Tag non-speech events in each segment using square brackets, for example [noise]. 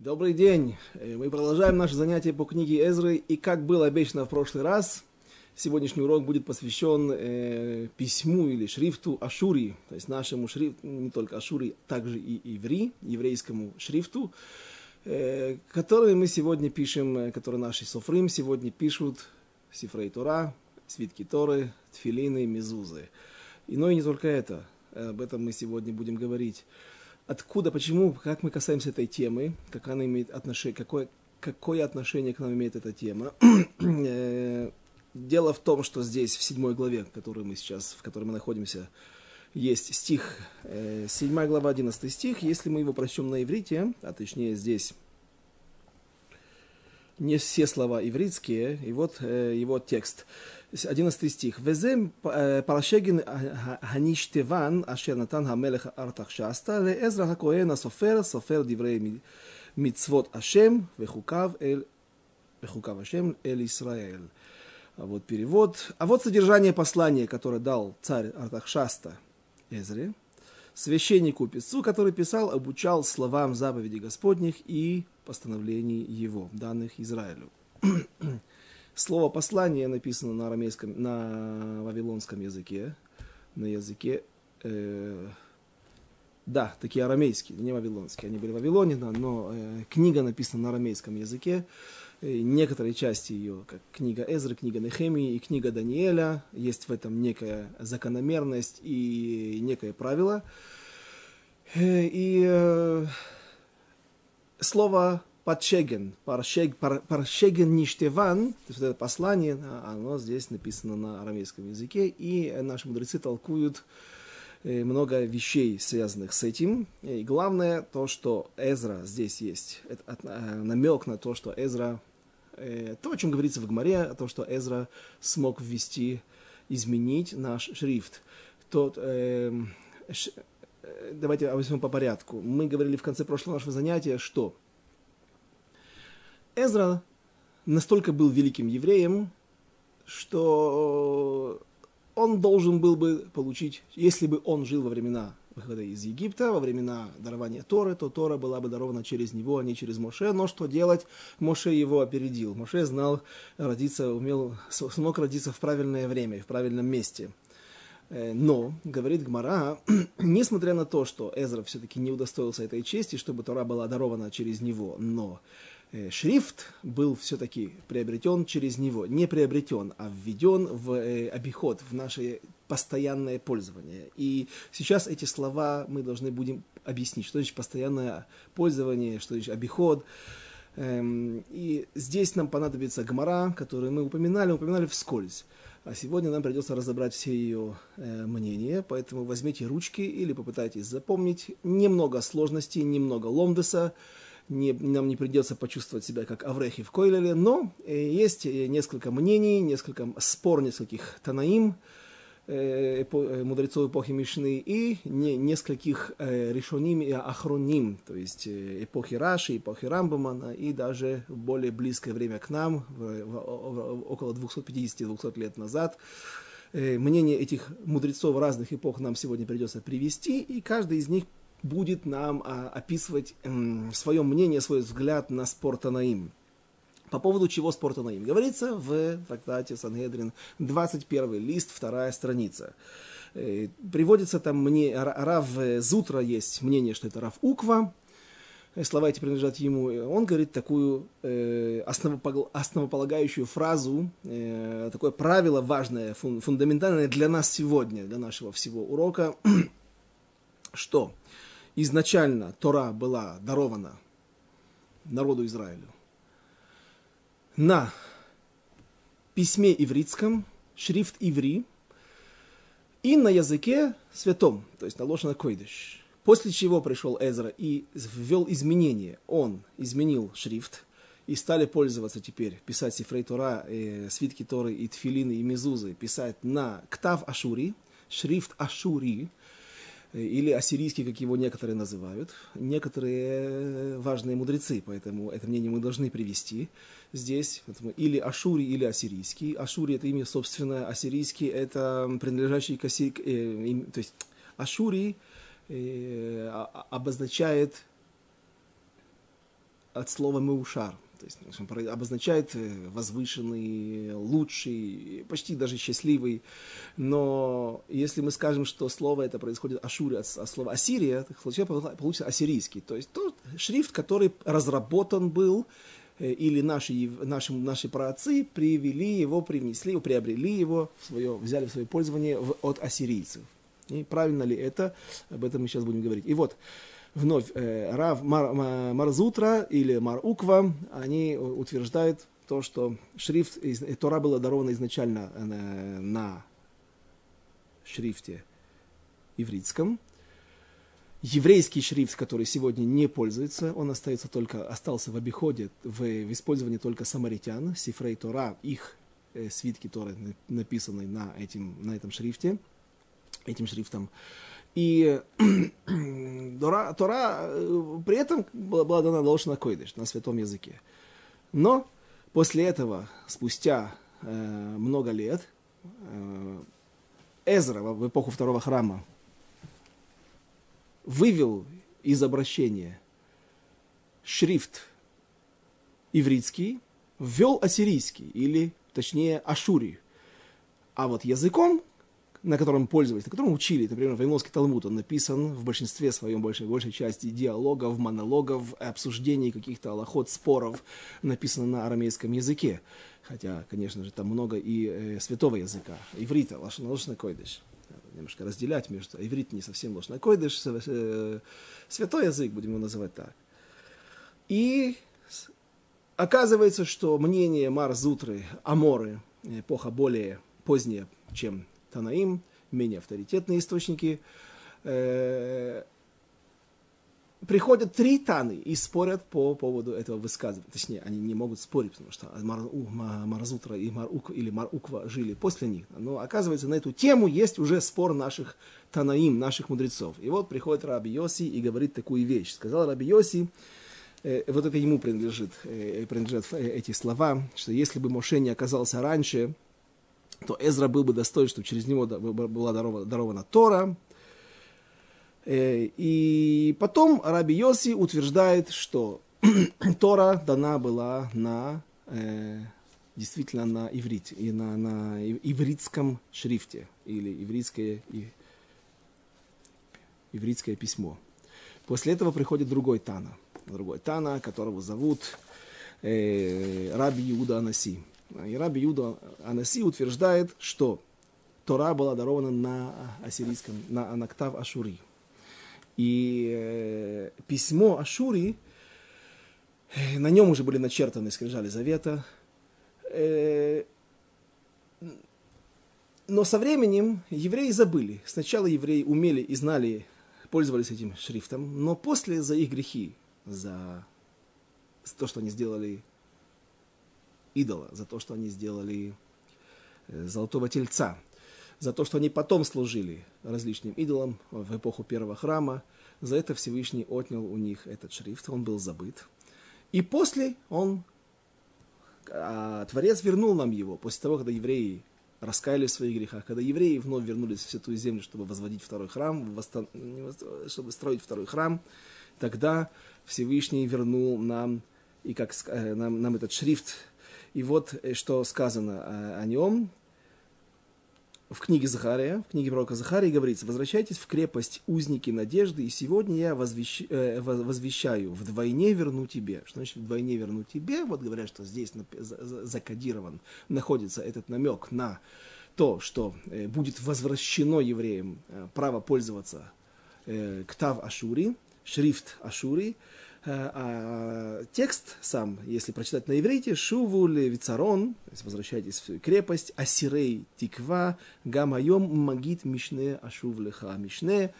Добрый день! Э, Мы продолжаем наше занятие по книге Эзры. И как было обещано в прошлый раз, сегодняшний урок будет посвящен э, письму или шрифту Ашури, то есть нашему шрифту, не только Ашури, также и иври, еврейскому шрифту, э, который мы сегодня пишем, э, который наши софрим сегодня пишут Сифрей Тора, свитки Торы, тфилины, мезузы. И, но и не только это. Об этом мы сегодня будем говорить откуда, почему, как мы касаемся этой темы, как она имеет отношение, какое, какое отношение к нам имеет эта тема. [clears throat] Э, дело в том, что здесь, в седьмой главе, в которой мы сейчас, в которой мы находимся, есть стих, э, седьмая глава, одиннадцатый стих. Если мы его прочтем на иврите, а точнее здесь не все слова ивритские, и вот э, его текст. 11 стих. «Везем э, парашегин хаништеван, а, ашер натан хамелех артахшаста, леэзра хакоэн асофер, софер диврей мицвот ашем, вехукав эль, вехукав ашем эль Исраэль». А вот перевод. А вот содержание послания, которое дал царь Артахшаста Эзре – священнику писцу, который писал, обучал словам заповедей Господних и постановлений его, данных Израилю. [clears throat] Слово послание написано на арамейском, на вавилонском языке, на языке, э, да, такие арамейские, не вавилонские, они были в Вавилоне, да, но э, книга написана на арамейском языке, э, некоторые части ее, как книга Эзры, книга Нехемии и книга Даниэля, есть в этом некая закономерность и некое правило. Э, и э, слово Подшеген, паршег, пар, паршеген ништеван, то есть это послание, оно здесь написано на арамейском языке, и наши мудрецы толкуют много вещей, связанных с этим. И главное то, что Эзра здесь есть, это намек на то, что Эзра, то, о чем говорится в Гмаре, то, что Эзра смог ввести, изменить наш шрифт. Тот, э, ш, давайте возьмем по порядку. Мы говорили в конце прошлого нашего занятия, что Эзра настолько был великим евреем, что он должен был бы получить, если бы он жил во времена выхода из Египта, во времена дарования Торы, то Тора была бы дарована через него, а не через Моше. Но что делать? Моше его опередил. Моше знал родиться, умел, смог родиться в правильное время, в правильном месте. Но, говорит Гмара, [clears throat] несмотря на то, что Эзра все-таки не удостоился этой чести, чтобы Тора была дарована через него, но шрифт был все-таки приобретен через него. Не приобретен, а введен в обиход, в наше постоянное пользование. И сейчас эти слова мы должны будем объяснить, что значит постоянное пользование, что значит обиход. И здесь нам понадобится гмара, которую мы упоминали, упоминали вскользь. А сегодня нам придется разобрать все ее э, мнения, поэтому возьмите ручки или попытайтесь запомнить. Немного сложностей, немного ломдеса, не, нам не придется почувствовать себя как Аврехи в Койлеле, но э, есть несколько мнений, несколько спор нескольких Танаим, э, мудрецов эпохи Мишны, и не, нескольких э, решоним и ахроним, то есть э, эпохи Раши, эпохи Рамбамана, и даже в более близкое время к нам, в, в, в, около 250-200 лет назад, мнение этих мудрецов разных эпох нам сегодня придется привести, и каждый из них будет нам а, описывать свое мнение, свой взгляд на спор Танаим. По поводу чего спор Танаим? Говорится в трактате Сангедрин, 21 лист, вторая страница. Э, приводится там мне, Рав Зутра есть мнение, что это Рав Уква, слова эти принадлежат ему, он говорит такую э, основополагающую фразу, э, такое правило важное, фун, фундаментальное для нас сегодня, для нашего всего урока, [clears throat] что изначально Тора была дарована народу Израилю на письме ивритском, шрифт иври, и на языке святом, то есть на лошадь койдыш. После чего пришел Эзра и ввел изменения. Он изменил шрифт, и стали пользоваться теперь, писать Сифрей Тора, э, свитки Торы и Тфилины и Мезузы, писать на Ктав Ашури, шрифт Ашури, или ассирийский, как его некоторые называют, некоторые важные мудрецы, поэтому это мнение мы должны привести здесь, или Ашури, или ассирийский. Ашури это имя собственное, ассирийский это принадлежащий к ассирии, э, то есть Ашури э, обозначает от слова «меушар». То есть он обозначает э, возвышенный, лучший, почти даже счастливый. Но если мы скажем, что слово это происходит ашури от, слова Ассирия, то получится ассирийский. То есть тот шрифт, который разработан был, э, или наши, наши, наши праотцы привели его, привнесли, приобрели его, свое, взяли в свое пользование от ассирийцев. И правильно ли это? Об этом мы сейчас будем говорить. И вот, вновь э, Рав Мар, Марзутра или Маруква, они утверждают то, что шрифт из, Тора была дарована изначально э, на, на шрифте ивритском. Еврейский шрифт, который сегодня не пользуется, он остается только, остался в обиходе, в, в использовании только самаритян, Сифрей Тора, их э, свитки Торы, написанные на, этим, на этом шрифте, этим шрифтом. И [clears throat] Тора, Тора э, при этом была, была дана Лошна Койдыш на святом языке. Но после этого, спустя э, много лет, э, Эзра в эпоху второго храма вывел из обращения шрифт ивритский, ввел ассирийский, или точнее ашури. А вот языком на котором пользовались, на котором учили, например, Вавилонский Талмуд, он написан в большинстве своем, большей, большей части диалогов, монологов, обсуждений каких-то аллоход, споров, написано на арамейском языке. Хотя, конечно же, там много и э, святого языка, иврита, лошна койдыш. Немножко разделять между иврит не совсем лошна койдыш, э, святой язык, будем его называть так. И оказывается, что мнение Марзутры, Аморы, эпоха более поздняя, чем Танаим, менее авторитетные источники. Э, приходят три Таны и спорят по поводу этого высказывания. Точнее, они не могут спорить, потому что Марзутра и Марук, или Маруква жили после них. Но оказывается, на эту тему есть уже спор наших Танаим, наших мудрецов. И вот приходит Раби Йоси и говорит такую вещь. Сказал Раби Йоси, э, вот это ему принадлежит, э, принадлежат эти слова, что если бы Моше не оказался раньше, то Эзра был бы достоин, чтобы через него была дарована, дарована Тора. Э, и потом Раби Йоси утверждает, что [clears throat] Тора дана была на э, действительно на иврите, и на, на ивритском шрифте, или ивритское, и, ивритское письмо. После этого приходит другой Тана, другой Тана, которого зовут э, Раби Иуда Анаси. И Раби Юда Анаси утверждает, что Тора была дарована на ассирийском, на Анактав Ашури. И э, письмо Ашури, э, на нем уже были начертаны скрижали завета. Э, но со временем евреи забыли. Сначала евреи умели и знали, пользовались этим шрифтом, но после за их грехи, за то, что они сделали идола, за то, что они сделали э, золотого тельца, за то, что они потом служили различным идолам в эпоху первого храма. За это Всевышний отнял у них этот шрифт, он был забыт. И после он, а, Творец вернул нам его, после того, когда евреи раскаялись в своих грехах, когда евреи вновь вернулись в Святую Землю, чтобы возводить второй храм, восстан... чтобы строить второй храм, тогда Всевышний вернул нам, и как э, нам, нам этот шрифт и вот э, что сказано э, о нем в книге Захария, в книге пророка Захария говорится, возвращайтесь в крепость узники надежды, и сегодня я возвещ, э, возвещаю, вдвойне верну тебе. Что значит вдвойне верну тебе? Вот говорят, что здесь закодирован, находится этот намек на то, что будет возвращено евреям право пользоваться ктав Ашури, шрифт Ашури, Э, а текст сам, если прочитать на иврите, Шуву Левицарон, то есть возвращайтесь в крепость, Асирей Тиква, Гамайом Магит Мишне, Ашув Леха Мишне,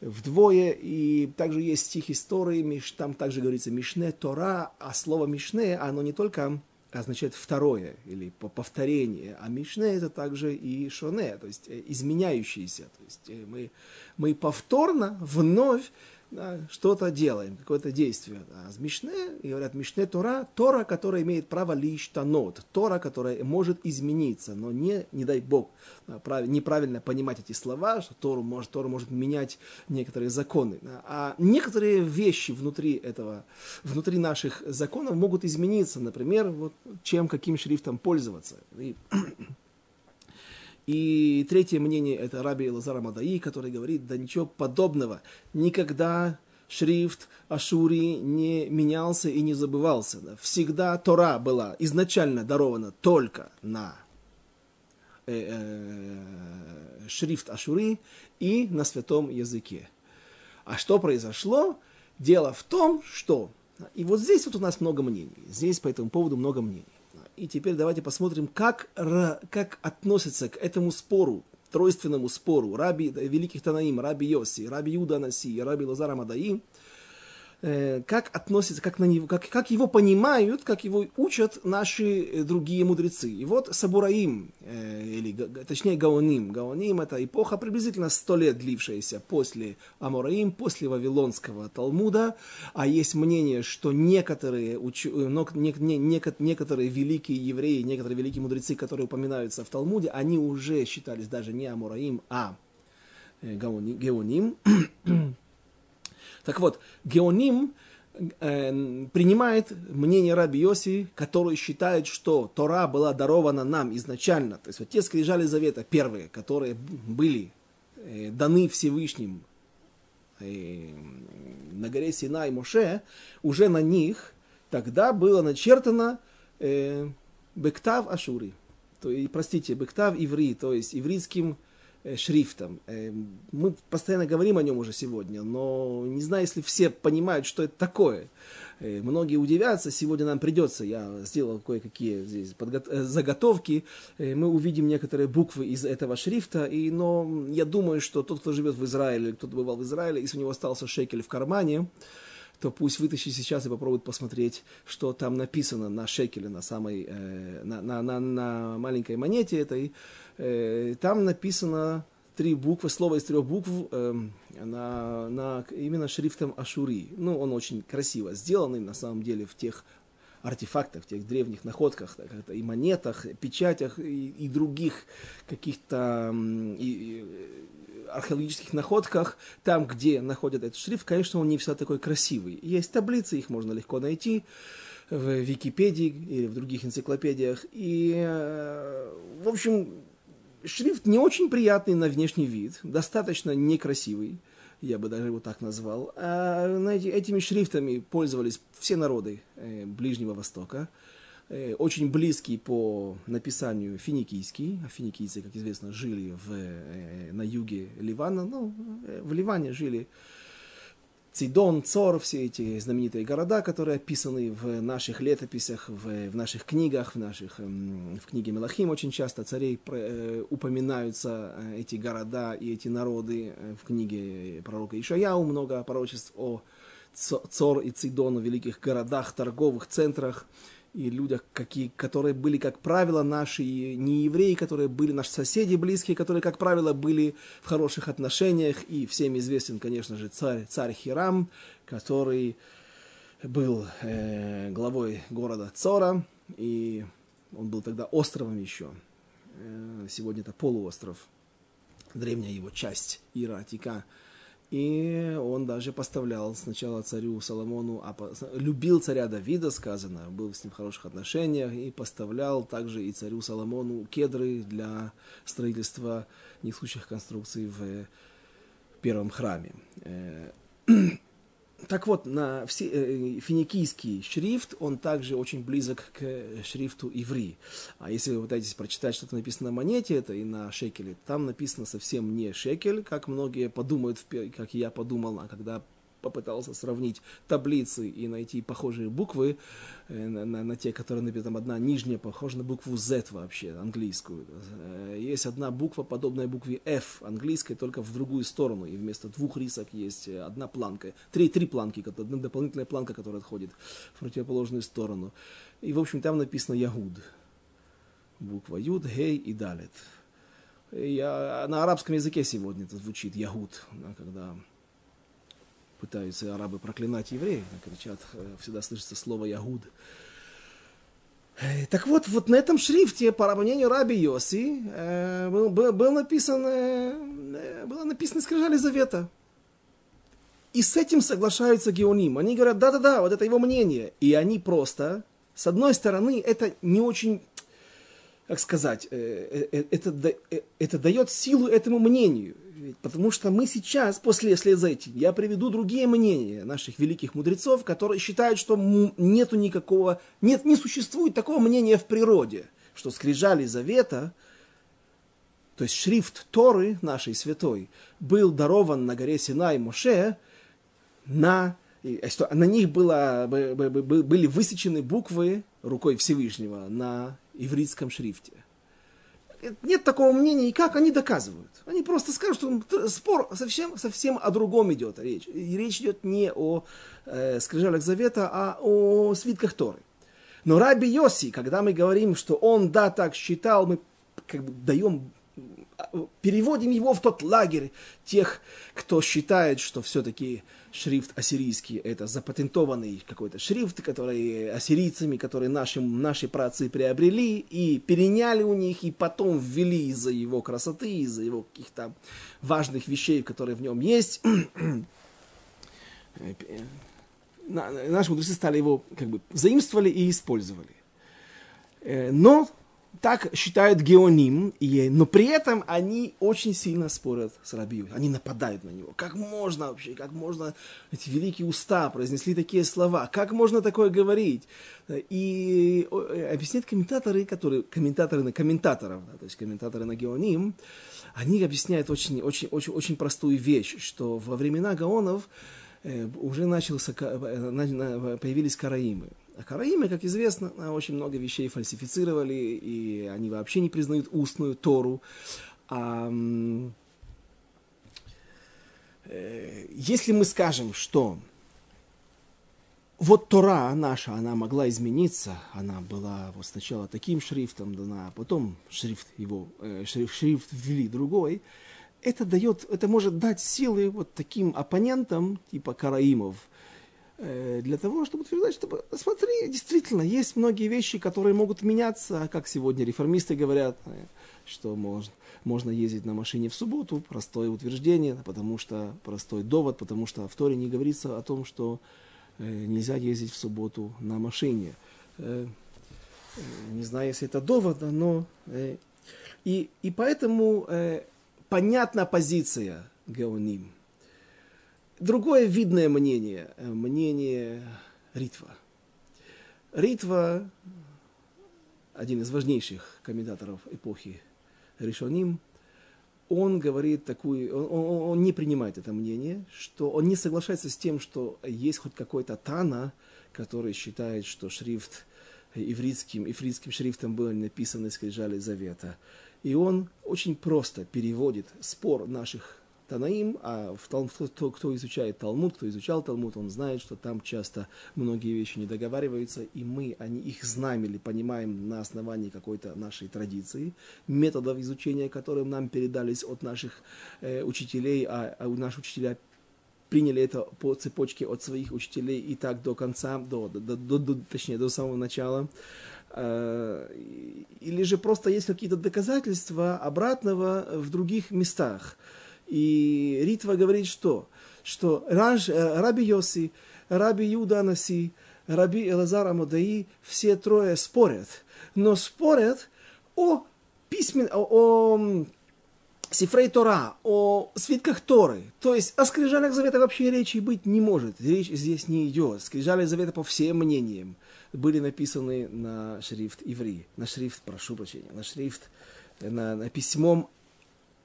вдвое, и также есть стих истории, там также говорится Мишне Тора, а слово Мишне, оно не только означает второе или повторение, а Мишне это также и Шоне, то есть э, изменяющийся, то есть э, мы, мы повторно, вновь да, что-то делаем, какое-то действие. А с Мишне, говорят, Мишне Тора, Тора, которая имеет право лишь танот, Тора, которая может измениться, но не, не дай Бог, неправильно понимать эти слова, что Тору может, Тора может менять некоторые законы. А некоторые вещи внутри этого, внутри наших законов могут измениться, например, вот чем, каким шрифтом пользоваться. И и третье мнение это Раби Лазара Мадаи, который говорит, да ничего подобного. Никогда шрифт Ашури не менялся и не забывался. Всегда Тора была изначально дарована только на э, э, шрифт Ашури и на святом языке. А что произошло? Дело в том, что... И вот здесь вот у нас много мнений. Здесь по этому поводу много мнений. И теперь давайте посмотрим, как, как относится к этому спору, тройственному спору. Раби, великих Танаим, раби Йоси, раби Юда Наси, раби Лазара Мадаи, Э, как относится, как, на него, как, как его понимают, как его учат наши э, другие мудрецы. И вот Сабураим, э, или точнее Гаоним. Гаоним это эпоха приблизительно сто лет длившаяся после Амураим, после Вавилонского Талмуда. А есть мнение, что некоторые, уч... но, не, не, не, некоторые великие евреи, некоторые великие мудрецы, которые упоминаются в Талмуде, они уже считались даже не Амураим, а Гаоним. Так вот, Геоним э, принимает мнение Раби Йоси, который считает, что Тора была дарована нам изначально. То есть вот те скрижали завета первые, которые были э, даны Всевышним э, на горе Синай Моше, уже на них тогда было начертано э, Бектав Ашури. То, и, простите, Бектав Иври, то есть ивритским шрифтом. Э, мы постоянно говорим о нем уже сегодня, но не знаю, если все понимают, что это такое. Э, многие удивятся, сегодня нам придется, я сделал кое-какие здесь заготовки, мы увидим некоторые буквы из этого шрифта, и, но я думаю, что тот, кто живет в Израиле, кто-то бывал в Израиле, если у него остался шекель в кармане, то пусть вытащит сейчас и попробует посмотреть, что там написано на шекеле, на самой, на, на, на, на маленькой монете этой, Э, там написано три буквы, слово из трех букв э, на, на именно шрифтом Ашури. Ну, он очень красиво сделанный, на самом деле, в тех артефактах, в тех древних находках, и монетах, печатях, и, и других каких-то и, и археологических находках, там, где находят этот шрифт, конечно, он не всегда такой красивый. Есть таблицы, их можно легко найти в Википедии или в других энциклопедиях. И, э, в общем, Шрифт не очень приятный на внешний вид, достаточно некрасивый, я бы даже его так назвал. А, знаете, этими шрифтами пользовались все народы э, Ближнего Востока. Э, очень близкий по написанию финикийский. А финикийцы, как известно, жили в, э, на юге Ливана. Ну, э, в Ливане жили Цидон, Цор, все эти знаменитые города, которые описаны в наших летописях, в, в наших книгах, в, наших, эм, в книге Мелахим очень часто царей упоминаются эти города и эти народы. В книге пророка Ишаяу много пророчеств о Цор и Цидон, великих городах, торговых центрах и людях, какие, которые были, как правило, наши не евреи, которые были наши соседи близкие, которые, как правило, были в хороших отношениях. И всем известен, конечно же, царь, царь Хирам, который был э, главой города Цора, и он был тогда островом еще. Э, сегодня это полуостров, древняя его часть Ира Атика – и он даже поставлял сначала царю Соломону, а любил царя Давида, сказано, был с ним в хороших отношениях, и поставлял также и царю Соломону кедры для строительства несущих конструкций в первом храме. Э, Так вот, на все, э, финикийский шрифт, он также очень близок к шрифту иври. А если вы пытаетесь прочитать, что-то написано на монете, это и на шекеле, там написано совсем не шекель, как многие подумают, как я подумал, а когда попытался сравнить таблицы и найти похожие буквы э, на, на, на те, которые написаны, там одна нижняя похожа на букву Z вообще, английскую. Э, есть одна буква, подобная букве F, английской, только в другую сторону, и вместо двух рисок есть одна планка, три, три планки, одна дополнительная планка, которая отходит в противоположную сторону. И, в общем, там написано Ягуд. Буква Юд, Гей и Далет. Я, на арабском языке сегодня это звучит Ягуд, когда пытаются арабы проклинать евреев, кричат, э, всегда слышится слово «ягуд». Так вот, вот на этом шрифте, по мнению Раби Йоси, э, был, был, был написан, э, было написано «Скрижали Завета». И с этим соглашаются геоним. Они говорят, да-да-да, вот это его мнение. И они просто, с одной стороны, это не очень, как сказать, это, это дает силу этому мнению. Потому что мы сейчас, после вслед за этим, я приведу другие мнения наших великих мудрецов, которые считают, что нету никакого, нет, не существует такого мнения в природе, что скрижали завета, то есть шрифт Торы нашей святой, был дарован на горе Синай Моше на на них было, были высечены буквы рукой Всевышнего на ивритском шрифте нет такого мнения, и как они доказывают? Они просто скажут, что спор совсем, совсем о другом идет речь. И речь идет не о э, скрижалях завета, а о свитках Торы. Но Раби Йоси, когда мы говорим, что он, да, так считал, мы как бы даем переводим его в тот лагерь тех, кто считает, что все-таки шрифт ассирийский это запатентованный какой-то шрифт, который ассирийцами, который наши, наши працы приобрели и переняли у них, и потом ввели из-за его красоты, из-за его каких-то важных вещей, которые в нем есть. [clears throat] Наши мудрецы стали его как бы заимствовали и использовали. Э, но так считают геоним, и, но при этом они очень сильно спорят с Рабией. Они нападают на него. Как можно вообще, как можно, эти великие уста произнесли такие слова, как можно такое говорить? И объясняют комментаторы, которые, комментаторы на комментаторов, да, то есть комментаторы на геоним, они объясняют очень, очень, очень, очень простую вещь, что во времена гаонов э, уже начался, э, появились караимы. Караимы, как известно, очень много вещей фальсифицировали, и они вообще не признают устную Тору. А, э, если мы скажем, что вот Тора наша, она могла измениться, она была вот сначала таким шрифтом дана, а потом шрифт его, э, шрифт, шрифт ввели другой, это дает, это может дать силы вот таким оппонентам, типа караимов, Э, для того, чтобы утверждать, чтобы, смотри, действительно, есть многие вещи, которые могут меняться, как сегодня реформисты говорят, э, что можно, можно ездить на машине в субботу, простое утверждение, потому что простой довод, потому что в Торе не говорится о том, что э, нельзя ездить в субботу на машине. Не знаю, если это довод, но... И, и поэтому понятна позиция Геоним – Другое видное мнение, э, мнение Ритва. Ритва, один из важнейших комментаторов эпохи Ришоним, он говорит такую, он, он, он не принимает это мнение, что он не соглашается с тем, что есть хоть какой-то Тана, который считает, что шрифт ивритским, ивритским шрифтом был написан из скрижали завета. И он очень просто переводит спор наших Танаим, а в Тал, кто, кто изучает Талмуд, кто изучал Талмуд, он знает, что там часто многие вещи не договариваются, и мы они, их знаем или понимаем на основании какой-то нашей традиции, методов изучения, которые нам передались от наших э, учителей, а, а наши учителя приняли это по цепочке от своих учителей и так до конца, до, до, до, до, точнее, до самого начала. Э, или же просто есть какие-то доказательства обратного в других местах. И Ритва говорит что? Что Раж, э, Раби Йоси, Раби Юда Анаси, Раби Элазар Амодаи, все трое спорят. Но спорят о письмен, о, о Сифрей Тора, о свитках Торы. То есть о скрижалях завета вообще речи быть не может. Речь здесь не идет. Скрижали завета по всем мнениям были написаны на шрифт иври, на шрифт, прошу прощения, на шрифт, на, на письмом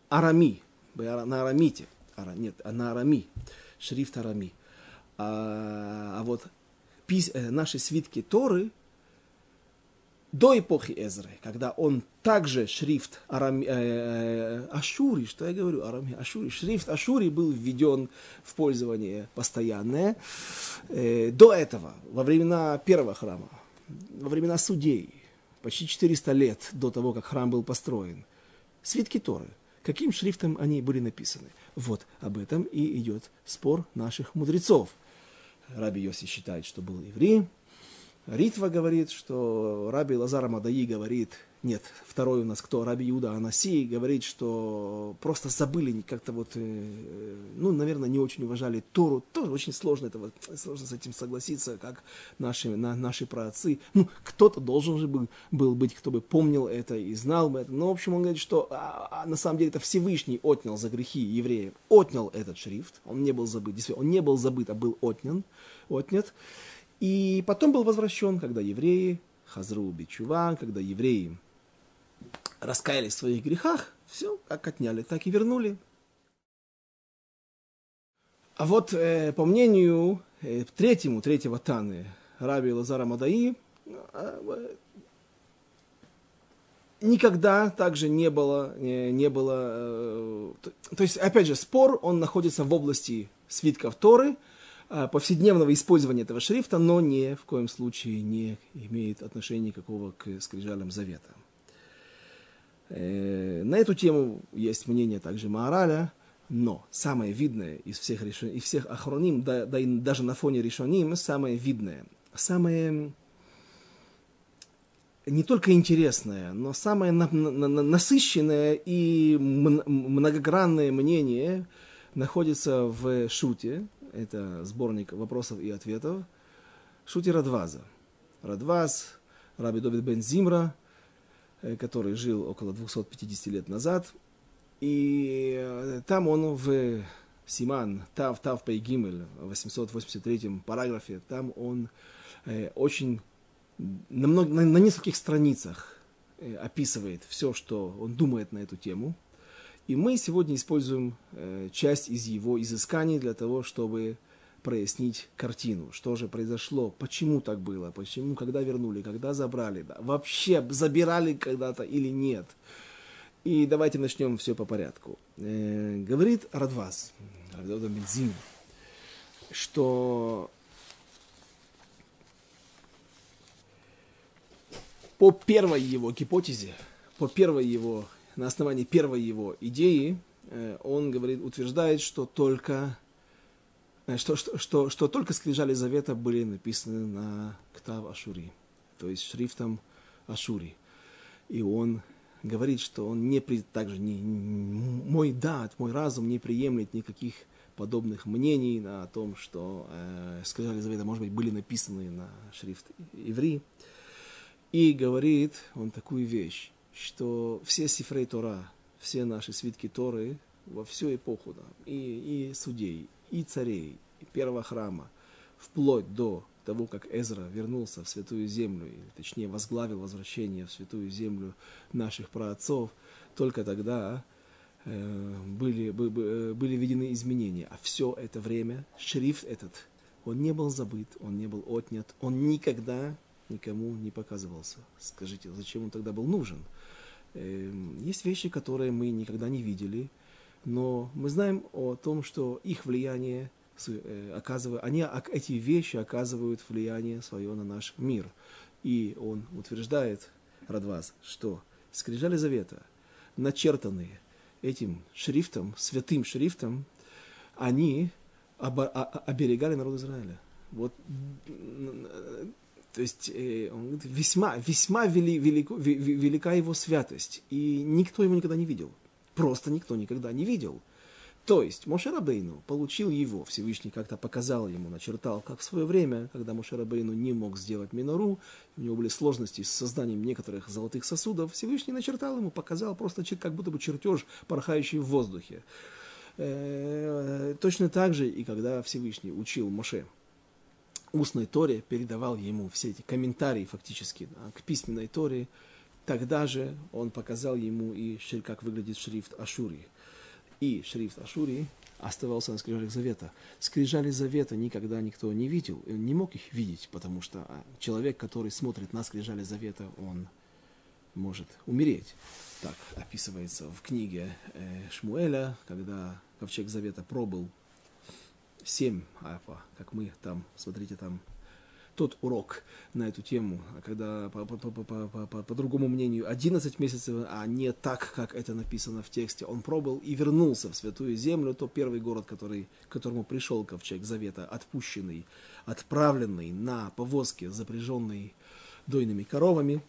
арами, на арамите. Ара, нет, а на арами. Шрифт арами. А, а вот пис, э, наши свитки Торы до эпохи Эзры, когда он также шрифт арами, э, э, Ашури, что я говорю, арами, Ашури, шрифт Ашури был введен в пользование постоянное. Э, до этого, во времена первого храма, во времена судей, почти 400 лет до того, как храм был построен, свитки Торы – каким шрифтом они были написаны. Вот об этом и идет спор наших мудрецов. Раби Йоси считает, что был еврей. Ритва говорит, что Раби Лазар Мадаи говорит, нет, второй у нас кто? Раби Юда Анаси говорит, что просто забыли как-то вот, э, ну, наверное, не очень уважали Тору. Тоже очень сложно, это, вот, сложно с этим согласиться, как наши, на, наши праотцы. Ну, кто-то должен же был, был быть, кто бы помнил это и знал бы это. Но, в общем, он говорит, что а, а, на самом деле это Всевышний отнял за грехи евреев, отнял этот шрифт. Он не был забыт, действительно, он не был забыт, а был отнян, отнят. И потом был возвращен, когда евреи, Хазру Бичува, когда евреи раскаялись в своих грехах, все, как отняли, так и вернули. А вот э, по мнению э, третьему, третьего Таны, Раби Лазара Мадаи, э, никогда также не было, не, не было э, то, то есть, опять же, спор, он находится в области свитков Торы, повседневного использования этого шрифта, но ни в коем случае не имеет отношения никакого к скрижалям завета. Э, на эту тему есть мнение также Маораля, но самое видное из всех, решен... из всех охроним, да, да и даже на фоне решоним, самое видное, самое не только интересное, но самое на, на, на, насыщенное и многогранное мнение находится в Шуте, это сборник вопросов и ответов, Шуте Радваза. Радваз, Раби Довид бен Зимра – Э, который жил около 250 лет назад. И э, там он в Симан, Тав, Тав Пейгимель, в 883 параграфе, там он э, очень на, много, на, на нескольких страницах описывает все, что он думает на эту тему. И мы сегодня используем э, часть из его изысканий для того, чтобы прояснить картину, что же произошло, почему так было, почему, когда вернули, когда забрали, да, вообще забирали когда-то или нет. И давайте начнем все по порядку. Э, говорит Радвас, Бензин, что по первой его гипотезе, по первой его, на основании первой его идеи, э, он говорит, утверждает, что только Э, что, что, что, что только скрижали завета были написаны на Ктав Ашури, то есть шрифтом Ашури. И он говорит, что он не при, также не, мой дат, мой разум не приемлет никаких подобных мнений о том, что э, скрижали завета, может быть, были написаны на шрифт иври. И говорит он такую вещь, что все сифрей Тора, все наши свитки Торы во всю эпоху, да, и, и судей, и царей, и первого храма, вплоть до того, как Эзра вернулся в Святую Землю, или точнее возглавил возвращение в Святую Землю наших праотцов, только тогда э, были, были, были введены изменения. А все это время шрифт этот, он не был забыт, он не был отнят, он никогда никому не показывался. Скажите, зачем он тогда был нужен? Э, есть вещи, которые мы никогда не видели, но мы знаем о том, что их влияние э, оказывают, они, эти вещи оказывают влияние свое на наш мир. И он утверждает, Радваз, что скрижали завета, начертанные этим шрифтом, святым шрифтом, они обо, оберегали народ Израиля. Вот, то есть э, он говорит, весьма, весьма вели, велико, велика его святость, и никто его никогда не видел просто никто никогда не видел. То есть Мошерабейну получил его, Всевышний как-то показал ему, начертал, как в свое время, когда Мошерабейну не мог сделать минору, у него были сложности с созданием некоторых золотых сосудов, Всевышний начертал ему, показал просто как будто бы чертеж, порхающий в воздухе. Э, точно так же и когда Всевышний учил Моше устной Торе, передавал ему все эти комментарии фактически да, к письменной Торе, Тогда же он показал ему и как выглядит шрифт Ашури. И шрифт Ашури оставался на скрижалях завета. Скрижали завета никогда никто не видел, не мог их видеть, потому что а, человек, который смотрит на скрижали завета, он может умереть. Так описывается в книге э, Шмуэля, когда ковчег завета пробыл семь, а, как мы там, смотрите, там тот урок на эту тему, когда, по, по, по, по, по, по другому мнению, 11 месяцев, а не так, как это написано в тексте. Он пробыл и вернулся в Святую Землю, то первый город, который, к которому пришел ковчег Завета, отпущенный, отправленный на повозке, запряженный дойными коровами,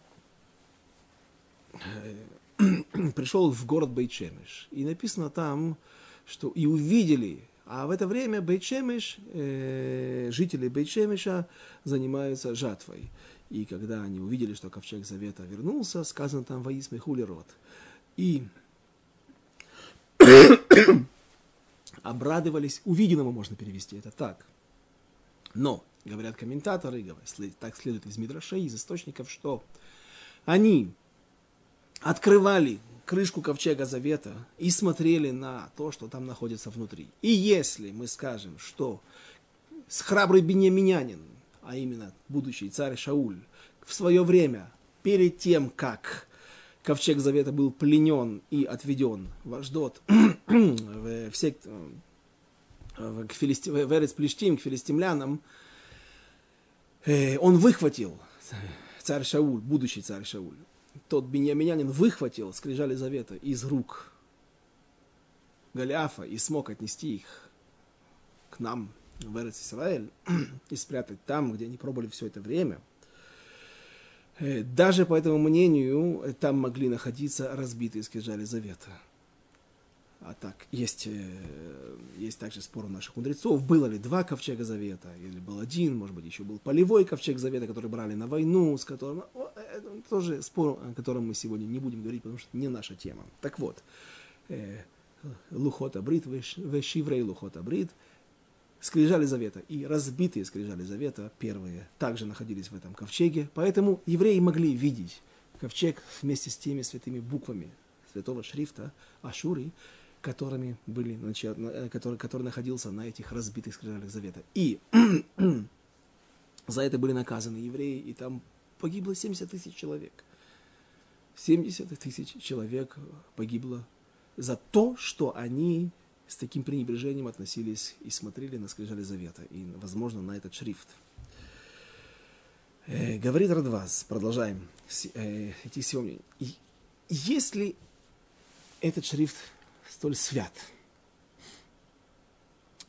[clears throat] пришел в город Бейчемеш. И написано там, что и увидели а в это время Бейчемеш, э, жители Бейчемеша занимаются жатвой. И когда они увидели, что ковчег завета вернулся, сказано там «Воисмы хулерот». И [coughs] обрадовались, увиденному можно перевести это так. Но, говорят комментаторы, так следует из Мидрашей, из источников, что они открывали крышку ковчега завета и смотрели на то, что там находится внутри. И если мы скажем, что храбрый беньяминянин, а именно будущий царь Шауль, в свое время, перед тем, как ковчег завета был пленен и отведен в Аждот, [clears throat] в, в, сект, в, к филисти, в Плештим, к филистимлянам, э, он выхватил царь Шауль, будущий царь Шауль, тот беньяминянин выхватил скрижали завета из рук Голиафа и смог отнести их к нам в Исраэль и спрятать там, где они пробовали все это время, э, даже по этому мнению там могли находиться разбитые скрижали завета – а так, есть, э, есть также спор у наших мудрецов, было ли два ковчега завета, или был один, может быть, еще был полевой ковчег завета, который брали на войну, с которым... Это тоже спор, о котором мы сегодня не будем говорить, потому что не наша тема. Так вот, э, Лухота Брит, Вешиврей Лухота Брит, скрижали завета и разбитые скрижали завета, первые, также находились в этом ковчеге, поэтому евреи могли видеть ковчег вместе с теми святыми буквами святого шрифта Ашури, которыми были, э, который, который находился на этих разбитых скрижалях завета. И [clears throat] за это были наказаны евреи, и там погибло 70 тысяч человек. 70 тысяч человек погибло за то, что они с таким пренебрежением относились и смотрели на скрижали завета, и, возможно, на этот шрифт. Э, говорит Радваз, продолжаем э, идти сегодня. Если этот шрифт столь свят.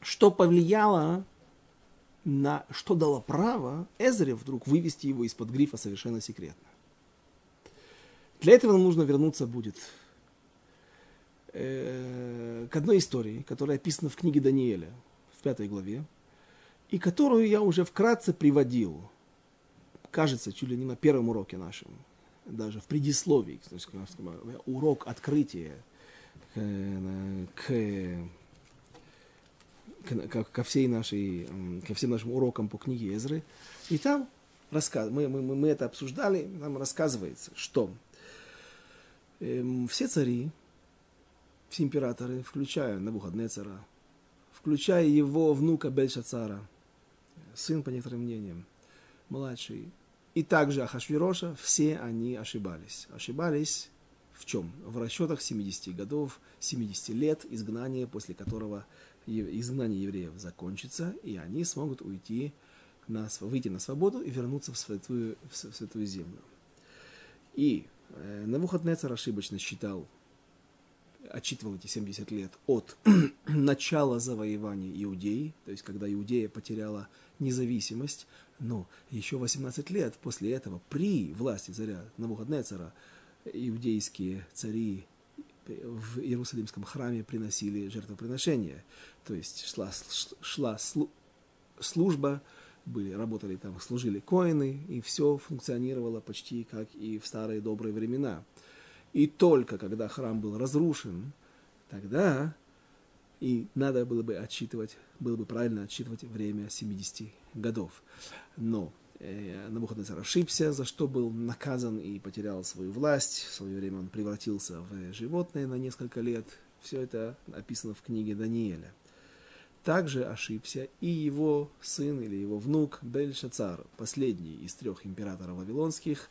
Что повлияло на, что дало право Эзре вдруг вывести его из-под грифа совершенно секретно. Для этого нам нужно вернуться будет э, к одной истории, которая описана в книге Даниэля, в пятой главе, и которую я уже вкратце приводил, кажется, чуть ли не на первом уроке нашем, даже в предисловии, урок открытия к, к, ко, всей нашей, ко всем нашим урокам по книге Эзры. И там рассказ, мы, мы, мы это обсуждали, там рассказывается, что э, все цари, все императоры, включая Навуходнецара, включая его внука Бельшацара, сын, по некоторым мнениям, младший, и также Ахашвироша, все они ошибались. Ошибались в чем? В расчетах 70 годов, 70 лет изгнания, после которого изгнание евреев закончится, и они смогут уйти на, выйти на свободу и вернуться в святую, в святую землю. И э, Навуходнецар ошибочно считал, отчитывал эти 70 лет от [clears throat] начала завоевания Иудеи, то есть когда Иудея потеряла независимость, но еще 18 лет после этого при власти царя Навуходнецара иудейские цари в Иерусалимском храме приносили жертвоприношения. То есть шла, шла служба, были, работали там, служили коины, и все функционировало почти как и в старые добрые времена. И только когда храм был разрушен, тогда и надо было бы отсчитывать, было бы правильно отсчитывать время 70 годов. Но Навуходоносор ошибся, за что был наказан и потерял свою власть. В свое время он превратился в животное на несколько лет. Все это описано в книге Даниэля. Также ошибся и его сын или его внук Бельшацар, последний из трех императоров вавилонских,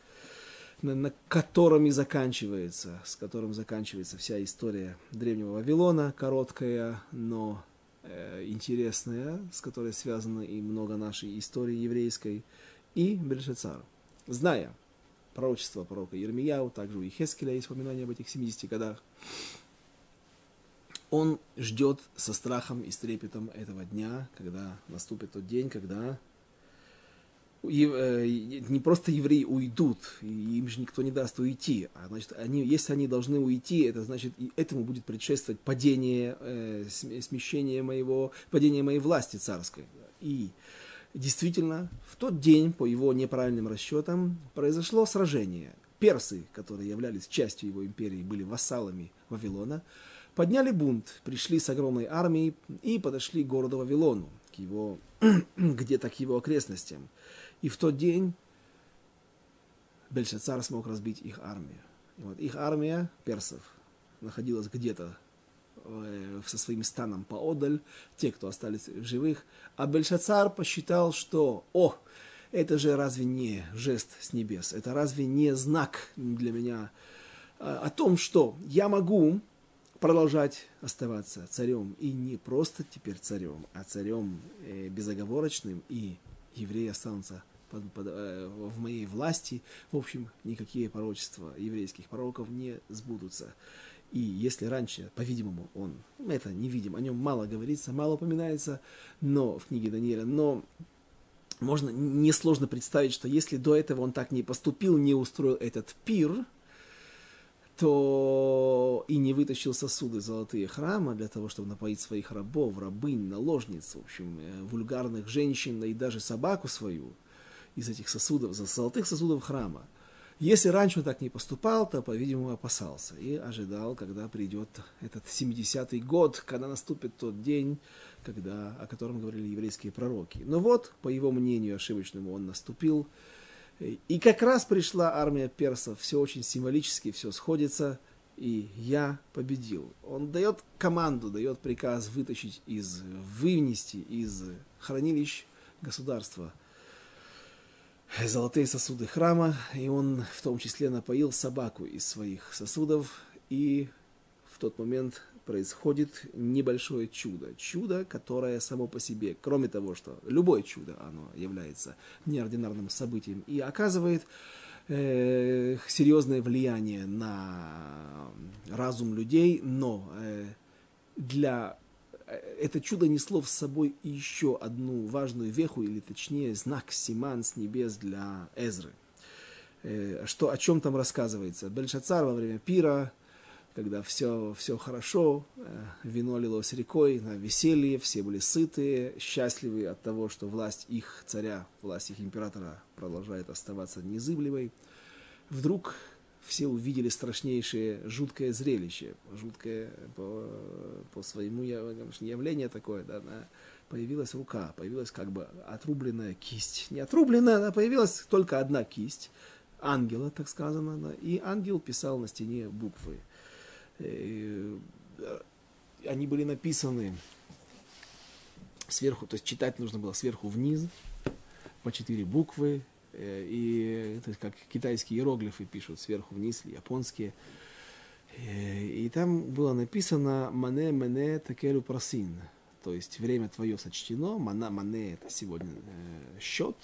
на, на котором и заканчивается, с которым заканчивается вся история древнего Вавилона, короткая, но э, интересная, с которой связано и много нашей истории еврейской – и Бельшацар, зная пророчество пророка Ермияу, также у Ихескеля есть упоминание об этих 70 годах, он ждет со страхом и с трепетом этого дня, когда наступит тот день, когда Э, не просто евреи уйдут, и им же никто не даст уйти, а значит, они, если они должны уйти, это значит, этому будет предшествовать падение, э, смещение моего, падение моей власти царской. И действительно, в тот день, по его неправильным расчетам, произошло сражение. Персы, которые являлись частью его империи, были вассалами Вавилона, подняли бунт, пришли с огромной армией и подошли к городу Вавилону, к его, [clears throat] где-то к его окрестностям. И в тот день Бельшацар смог разбить их армию. И вот их армия персов находилась где-то со своим станом поодаль, те, кто остались в живых. А Бельшацар посчитал, что, о, это же разве не жест с небес, это разве не знак для меня э, о том, что я могу продолжать оставаться царем, и не просто теперь царем, а царем э, безоговорочным, и евреи останутся под, под, э, в моей власти. В общем, никакие пророчества еврейских пророков не сбудутся. И если раньше, по-видимому, он, это не видим, о нем мало говорится, мало упоминается, но в книге Даниэля, но можно несложно представить, что если до этого он так не поступил, не устроил этот пир, то и не вытащил сосуды золотые храма для того, чтобы напоить своих рабов, рабынь, наложниц, в общем, э, вульгарных женщин, и даже собаку свою – из этих сосудов, золотых сосудов храма. Если раньше он так не поступал, то, по-видимому, опасался и ожидал, когда придет этот 70-й год, когда наступит тот день, когда, о котором говорили еврейские пророки. Но вот, по его мнению ошибочному, он наступил. И как раз пришла армия персов, все очень символически, все сходится, и я победил. Он дает команду, дает приказ вытащить из, вынести из хранилищ государства золотые сосуды храма, и он в том числе напоил собаку из своих сосудов, и в тот момент происходит небольшое чудо. Чудо, которое само по себе, кроме того, что любое чудо, оно является неординарным событием и оказывает э, серьезное влияние на разум людей, но э, для это чудо несло в собой еще одну важную веху, или точнее знак Симан с небес для Эзры. Э, что, о чем там рассказывается? Бельшацар во время пира, когда все, все хорошо, э, вино лилось рекой, на веселье, все были сытые, счастливы от того, что власть их царя, власть их императора продолжает оставаться незыблемой. Вдруг все увидели страшнейшее, жуткое зрелище, жуткое по, по своему явлению такое, да, на, появилась рука, появилась как бы отрубленная кисть. Не отрубленная, а появилась только одна кисть, ангела, так сказано, да, и ангел писал на стене буквы. И, э, они были написаны сверху, то есть читать нужно было сверху вниз, по четыре буквы, и это как китайские иероглифы пишут сверху вниз, японские. Э, и там было написано «Мане мене такелю просин», то есть время твое сочтено, мана мане это сегодня э, счет,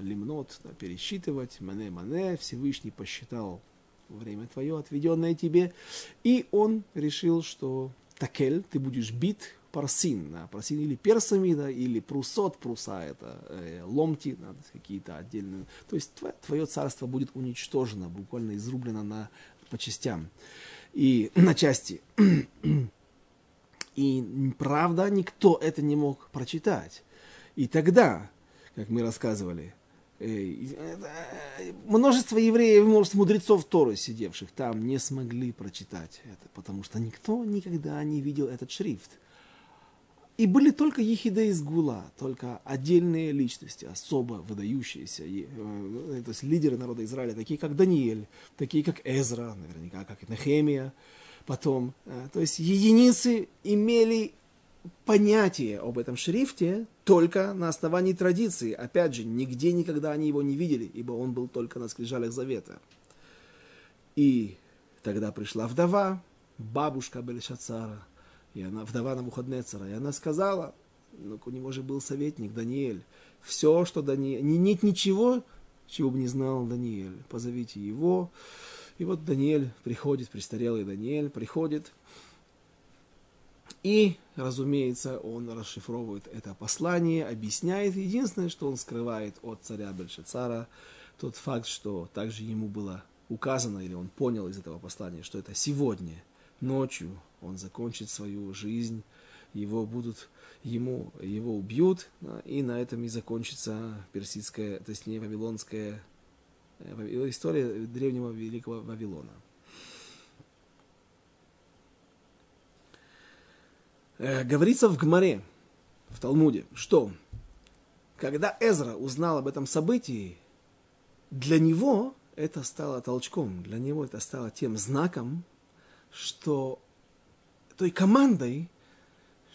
лимнот, да, пересчитывать, мане мане, Всевышний посчитал время твое, отведенное тебе, и он решил, что такель, ты будешь бит парсин, да, парсин или персами, да, или прусот, пруса это э, ломти, да, какие-то отдельные. То есть твое, твое царство будет уничтожено, буквально изрублено на, по частям и [clears throat] на части. И правда, никто это не мог прочитать. И тогда, как мы рассказывали, э, множество евреев, множество мудрецов Торы, сидевших там, не смогли прочитать это, потому что никто никогда не видел этот шрифт. И были только Ехида из Гула, только отдельные личности, особо выдающиеся, э, то есть лидеры народа Израиля, такие как Даниэль, такие как Эзра, наверняка, как и Нехемия, потом. Э, то есть единицы имели понятие об этом шрифте только на основании традиции. Опять же, нигде никогда они его не видели, ибо он был только на скрижалях завета. И тогда пришла вдова, бабушка Белешацара – и она, вдова на Навуходнецера, и она сказала, ну, у него же был советник Даниэль, все, что Даниэль... Нет ничего, чего бы не знал Даниэль. Позовите его. И вот Даниэль приходит, престарелый Даниэль приходит. И, разумеется, он расшифровывает это послание, объясняет. Единственное, что он скрывает от царя Бельшицара, тот факт, что также ему было указано, или он понял из этого послания, что это сегодня, ночью, он закончит свою жизнь, его будут, ему, его убьют, и на этом и закончится персидская, то есть не вавилонская э, история древнего великого Вавилона. Э, говорится в Гмаре, в Талмуде, что когда Эзра узнал об этом событии, для него это стало толчком, для него это стало тем знаком, что той командой,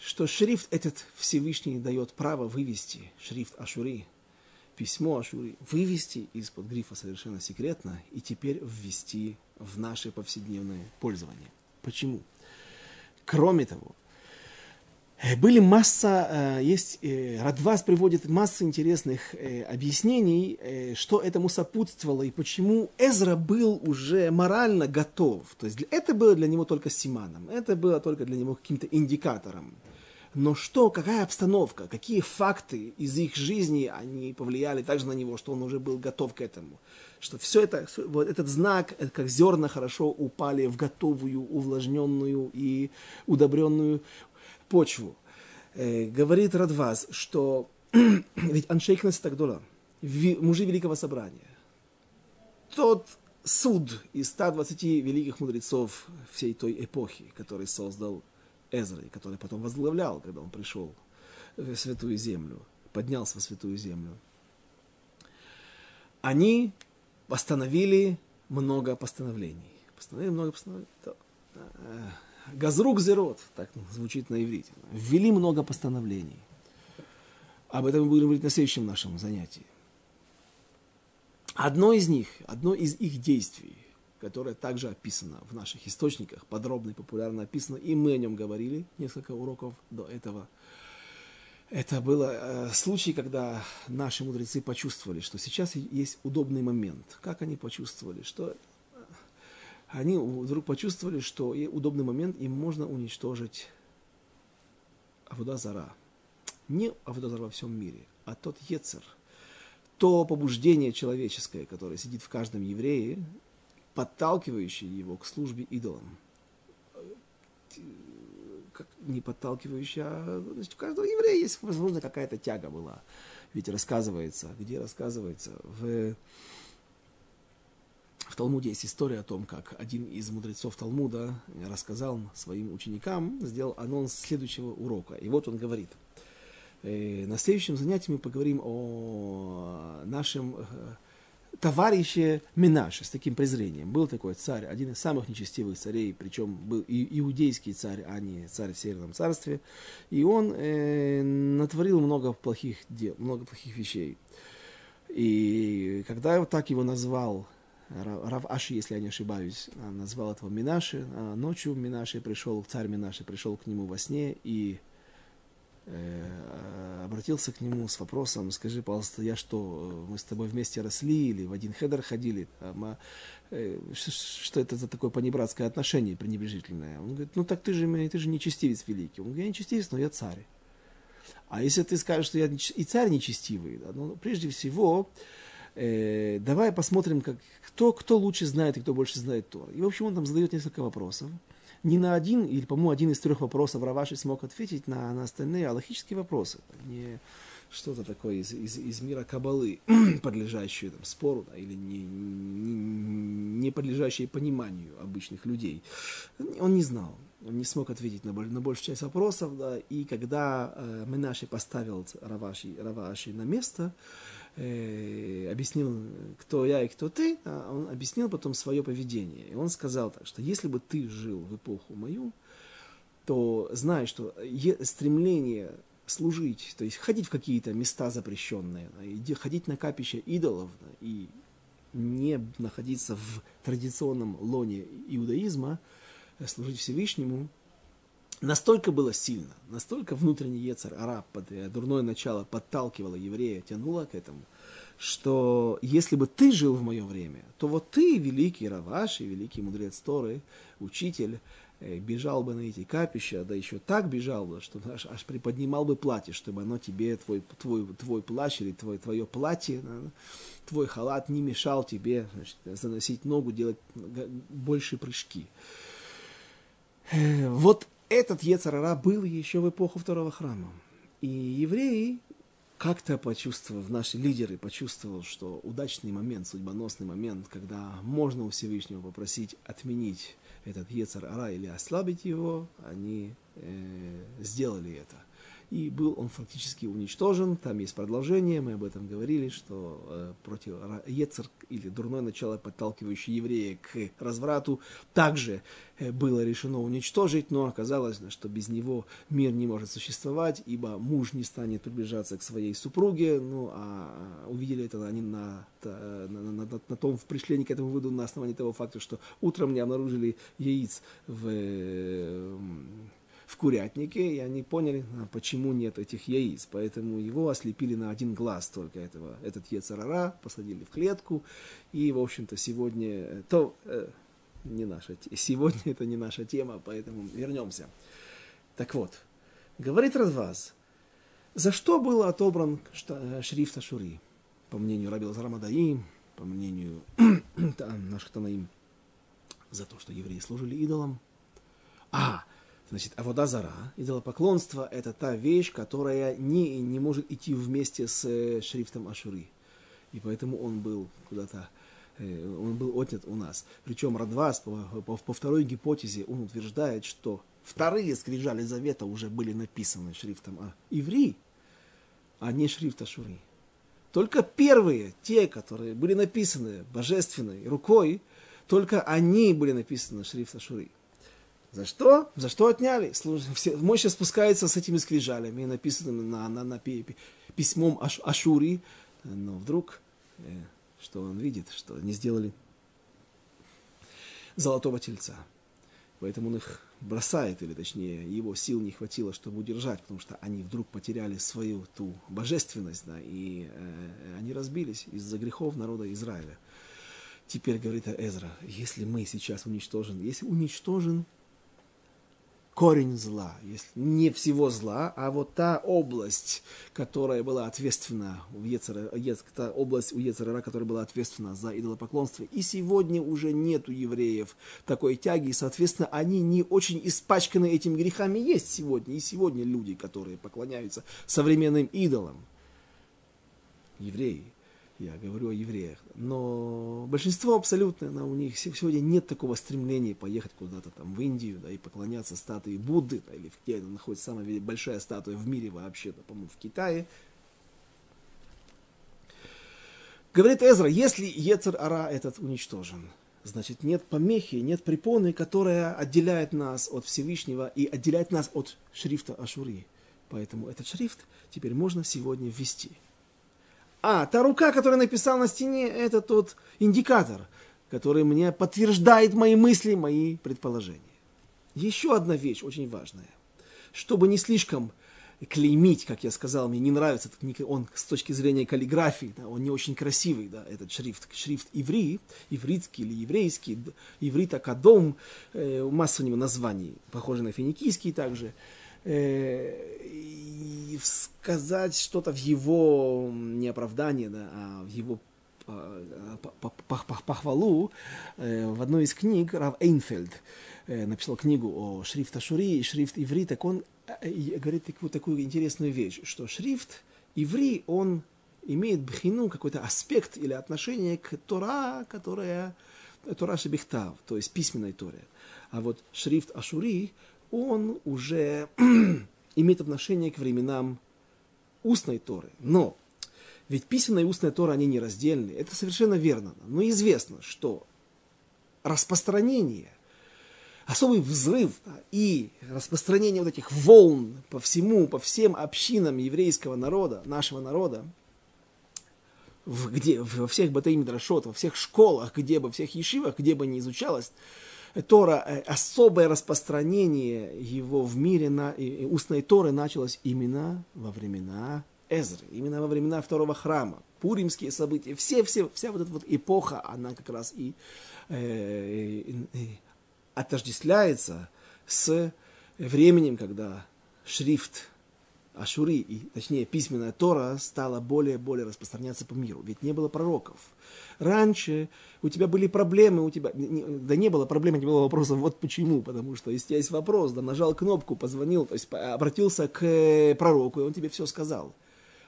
что шрифт этот Всевышний дает право вывести, шрифт Ашури, письмо Ашури, вывести из-под грифа совершенно секретно и теперь ввести в наше повседневное пользование. Почему? Кроме того, были масса, э, есть, э, Радвас приводит массу интересных объяснений, что этому сопутствовало и почему Эзра был уже морально готов. То есть это было для него только симаном, это было только для него каким-то индикатором. Но что, какая обстановка, какие факты из их жизни, они повлияли также на него, что он уже был готов к этому. Что все это, вот этот знак, как зерна хорошо упали в готовую, увлажненную и удобренную почву. Э, говорит Радваз, что [clears throat] ведь Аншейкнес Тагдола, мужи Великого Собрания, тот суд из 120 великих мудрецов всей той эпохи, который создал Эзра, и который потом возглавлял, когда он пришел в Святую Землю, поднялся в Святую Землю, они постановили много постановлений. Постановили много постановлений. Газрук Зерот, так звучит на иврите. Ввели много постановлений. Об этом мы будем говорить на следующем нашем занятии. Одно из них, одно из их действий, которое также описано в наших источниках, подробно и популярно описано, и мы о нем говорили несколько уроков до этого. Это был э, случай, когда наши мудрецы почувствовали, что сейчас есть удобный момент. Как они почувствовали? Что они вдруг почувствовали, что удобный момент им можно уничтожить Авудазара. Не Авудазара во всем мире, а тот Ецер, то побуждение человеческое, которое сидит в каждом еврее, подталкивающее его к службе идолам. Как не подталкивающее, а значит, у каждого еврея есть, возможно, какая-то тяга была. Ведь рассказывается, где рассказывается, в в Талмуде есть история о том, как один из мудрецов Талмуда рассказал своим ученикам, сделал анонс следующего урока. И вот он говорит, «Э, на следующем занятии мы поговорим о нашем э, товарище Минаше с таким презрением. Был такой царь, один из самых нечестивых царей, причем был и иудейский царь, а не царь в Северном царстве. И он э, натворил много плохих дел, много плохих вещей. И когда вот так его назвал Рав Аши, если я не ошибаюсь, а, назвал этого Минаши. А, ночью Минаши пришел, царь Минаши пришел к нему во сне и э, обратился к нему с вопросом, скажи, пожалуйста, я что, мы с тобой вместе росли или в один хедер ходили? А, э, что это за такое понебратское отношение пренебрежительное? Он говорит, ну так ты же, ты же не честивец великий. Он говорит, я не честивец, но я царь. А если ты скажешь, что я и царь нечестивый, да, ну, прежде всего, э, давай посмотрим, как, кто, кто лучше знает и кто больше знает Тор. И, в общем, он там задает несколько вопросов. Не на один, или, по-моему, один из трех вопросов Раваши смог ответить на, на остальные аллахические вопросы. Не что-то такое из, из, из мира Кабалы, [clears throat] подлежащее там, спору, да, или не, не, не подлежащее пониманию обычных людей. Он не знал, он не смог ответить на, на большую часть вопросов. Да, и когда э, Менаши поставил Раваши, Раваши на место, э, объяснил, кто я и кто ты, а он объяснил потом свое поведение. И он сказал так, что если бы ты жил в эпоху мою, то знай, что стремление служить, то есть ходить в какие-то места запрещенные, ходить на капище идолов и не находиться в традиционном лоне иудаизма, э, служить Всевышнему, настолько было сильно, настолько внутренний Ецар, араб, э, дурное начало подталкивало еврея, тянуло к этому, что если бы ты жил в мое время, то вот ты, великий Раваш и великий мудрец Торы, учитель, э, бежал бы на эти капища, да еще так бежал бы, что аж, аж приподнимал бы платье, чтобы оно тебе, твой, твой, твой плащ или твой, твое платье, твой халат не мешал тебе значит, заносить ногу, делать больше прыжки. Э, вот этот Ецарара был еще в эпоху второго храма. И евреи как-то почувствовав, наши лидеры почувствовали, что удачный момент, судьбоносный момент, когда можно у Всевышнего попросить отменить этот Ецар Ара или ослабить его, они э, сделали это и был он фактически уничтожен. Там есть продолжение, мы об этом говорили, что э, против Ецер или дурное начало, подталкивающее еврея к разврату, также э, было решено уничтожить, но оказалось, что без него мир не может существовать, ибо муж не станет приближаться к своей супруге, ну а увидели это они на, на, на, на, на том, пришли к этому выводу на основании того факта, что утром не обнаружили яиц в э, в курятнике, и они поняли, а, почему нет этих яиц. Поэтому его ослепили на один глаз только этого, этот Ецарара, посадили в клетку. И, в общем-то, сегодня то э, не наша, [laughs] сегодня это не наша тема, поэтому вернемся. Так вот, говорит Радваз, за что был отобран э, шрифт Ашури? По мнению Раби Зарамадаим, по мнению [clears throat] наших Танаим, за то, что евреи служили идолам. А, Значит, авода зара, идолопоклонство, это та вещь, которая не, не может идти вместе с э, шрифтом Ашуры. И поэтому он был куда-то, э, он был отнят у нас. Причем Радвас по, по, по второй гипотезе он утверждает, что вторые скрижали завета уже были написаны шрифтом а иври, а не шрифт Ашуры. Только первые, те, которые были написаны божественной рукой, только они были написаны шрифт Ашуры. За что? За что отняли? Мойша спускается с этими скрижалями, написанными на, на, на письмом Аш, Ашури, но вдруг, э, что он видит, что они сделали золотого тельца. Поэтому он их бросает, или точнее, его сил не хватило, чтобы удержать, потому что они вдруг потеряли свою ту божественность, да, и э, они разбились из-за грехов народа Израиля. Теперь говорит Эзра, если мы сейчас уничтожен, если уничтожен корень зла, если не всего зла, а вот та область, которая была ответственна у Ецера, та область у Ецерара, которая была ответственна за идолопоклонство. И сегодня уже нет у евреев такой тяги, и, соответственно, они не очень испачканы этими грехами. Есть сегодня, и сегодня люди, которые поклоняются современным идолам. Евреи – я говорю о евреях. Но большинство абсолютно, на, у них сегодня нет такого стремления поехать куда-то там в Индию, да, и поклоняться статуе Будды, да, или где находится самая большая статуя в мире вообще, да, по-моему, в Китае. Говорит Эзра, если Ецер Ара этот уничтожен, значит нет помехи, нет препоны, которая отделяет нас от Всевышнего и отделяет нас от шрифта Ашури. Поэтому этот шрифт теперь можно сегодня ввести. А, та рука, которая написала на стене, это тот индикатор, который мне подтверждает мои мысли, мои предположения. Еще одна вещь очень важная. Чтобы не слишком клеймить, как я сказал, мне не нравится этот, он с точки зрения каллиграфии, да, он не очень красивый, да, этот шрифт, шрифт иври, ивритский или еврейский, иврит акадом, э, масса у него названий, похожи на финикийский также, э, и сказать что-то в его неоправдание, да, а в его а, похвалу э, в одной из книг Рав Эйнфельд э, написал книгу о шрифт Ашури и шрифт Иври, так он э, говорит такую, такую интересную вещь, что шрифт Иври, он имеет бхину, какой-то аспект или отношение к Тора, которая Тора Шебихтав, то есть письменной Торе. А вот шрифт Ашури, он уже [clears throat] имеет отношение к временам устной Торы. Но ведь письменная и устная Тора, они нераздельны. Это совершенно верно. Но известно, что распространение, особый взрыв и распространение вот этих волн по всему, по всем общинам еврейского народа, нашего народа, в, где, во всех батаим во всех школах, где бы, во всех ешивах, где бы ни изучалось, Тора, э, особое распространение его в мире на, и, устной Торы началось именно во времена Эзры, именно во времена второго храма. Пуримские события, все, все, вся вот эта вот эпоха, она как раз и, э, и, и отождествляется с временем, когда шрифт Ашури, и, точнее письменная Тора, стала более и более распространяться по миру. Ведь не было пророков. Раньше у тебя были проблемы, у тебя... Не, да не было проблем, не было вопросов, вот почему. Потому что если есть вопрос, да нажал кнопку, позвонил, то есть обратился к э, пророку, и он тебе все сказал.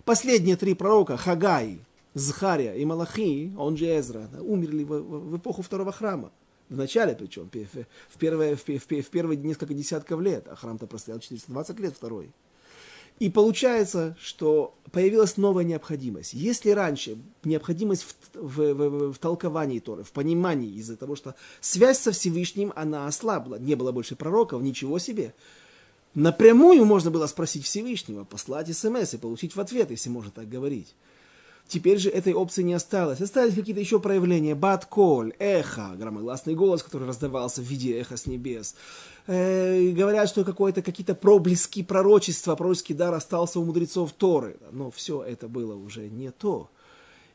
Последние три пророка, Хагай, Захария и Малахи, он же Эзра, да, умерли в, в, эпоху второго храма. В начале причем, в первые, в, в, в первые несколько десятков лет, а храм-то простоял 420 лет второй. И получается, что появилась новая необходимость. Если раньше необходимость в, в, в, в толковании Торы, в понимании из-за того, что связь со Всевышним, она ослабла, не было больше пророков, ничего себе. Напрямую можно было спросить Всевышнего, послать смс и получить в ответ, если можно так говорить. Теперь же этой опции не осталось. Остались какие-то еще проявления. Бат-коль, эхо, громогласный голос, который раздавался в виде эха с небес. Э, говорят, что какое-то, какие-то проблески пророчества, пророческий дар остался у мудрецов Торы. Но все это было уже не то.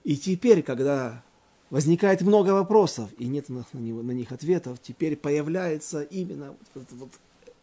И теперь, когда возникает много вопросов, и нет на, на, на них ответов, теперь появляется именно вот, вот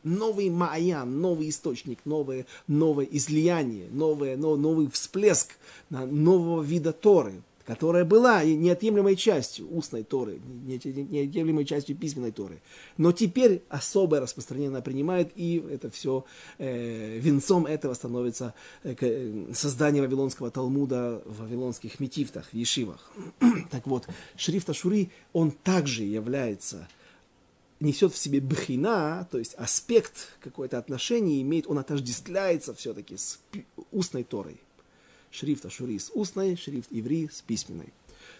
новый Маян, новый источник, новое, новое излияние, новое, но, новый всплеск нового вида Торы, которая была неотъемлемой частью устной Торы, неотъемлемой частью письменной Торы. Но теперь особое распространение она принимает, и это все э, венцом этого становится э, э, создание Вавилонского Талмуда в вавилонских метифтах, в ешивах. [clears throat] так вот, шрифт Ашури, он также является несет в себе бхина, то есть аспект какое-то отношение имеет, он отождествляется все-таки с устной Торой. Шрифт Ашури с устной, шрифт Иври с письменной.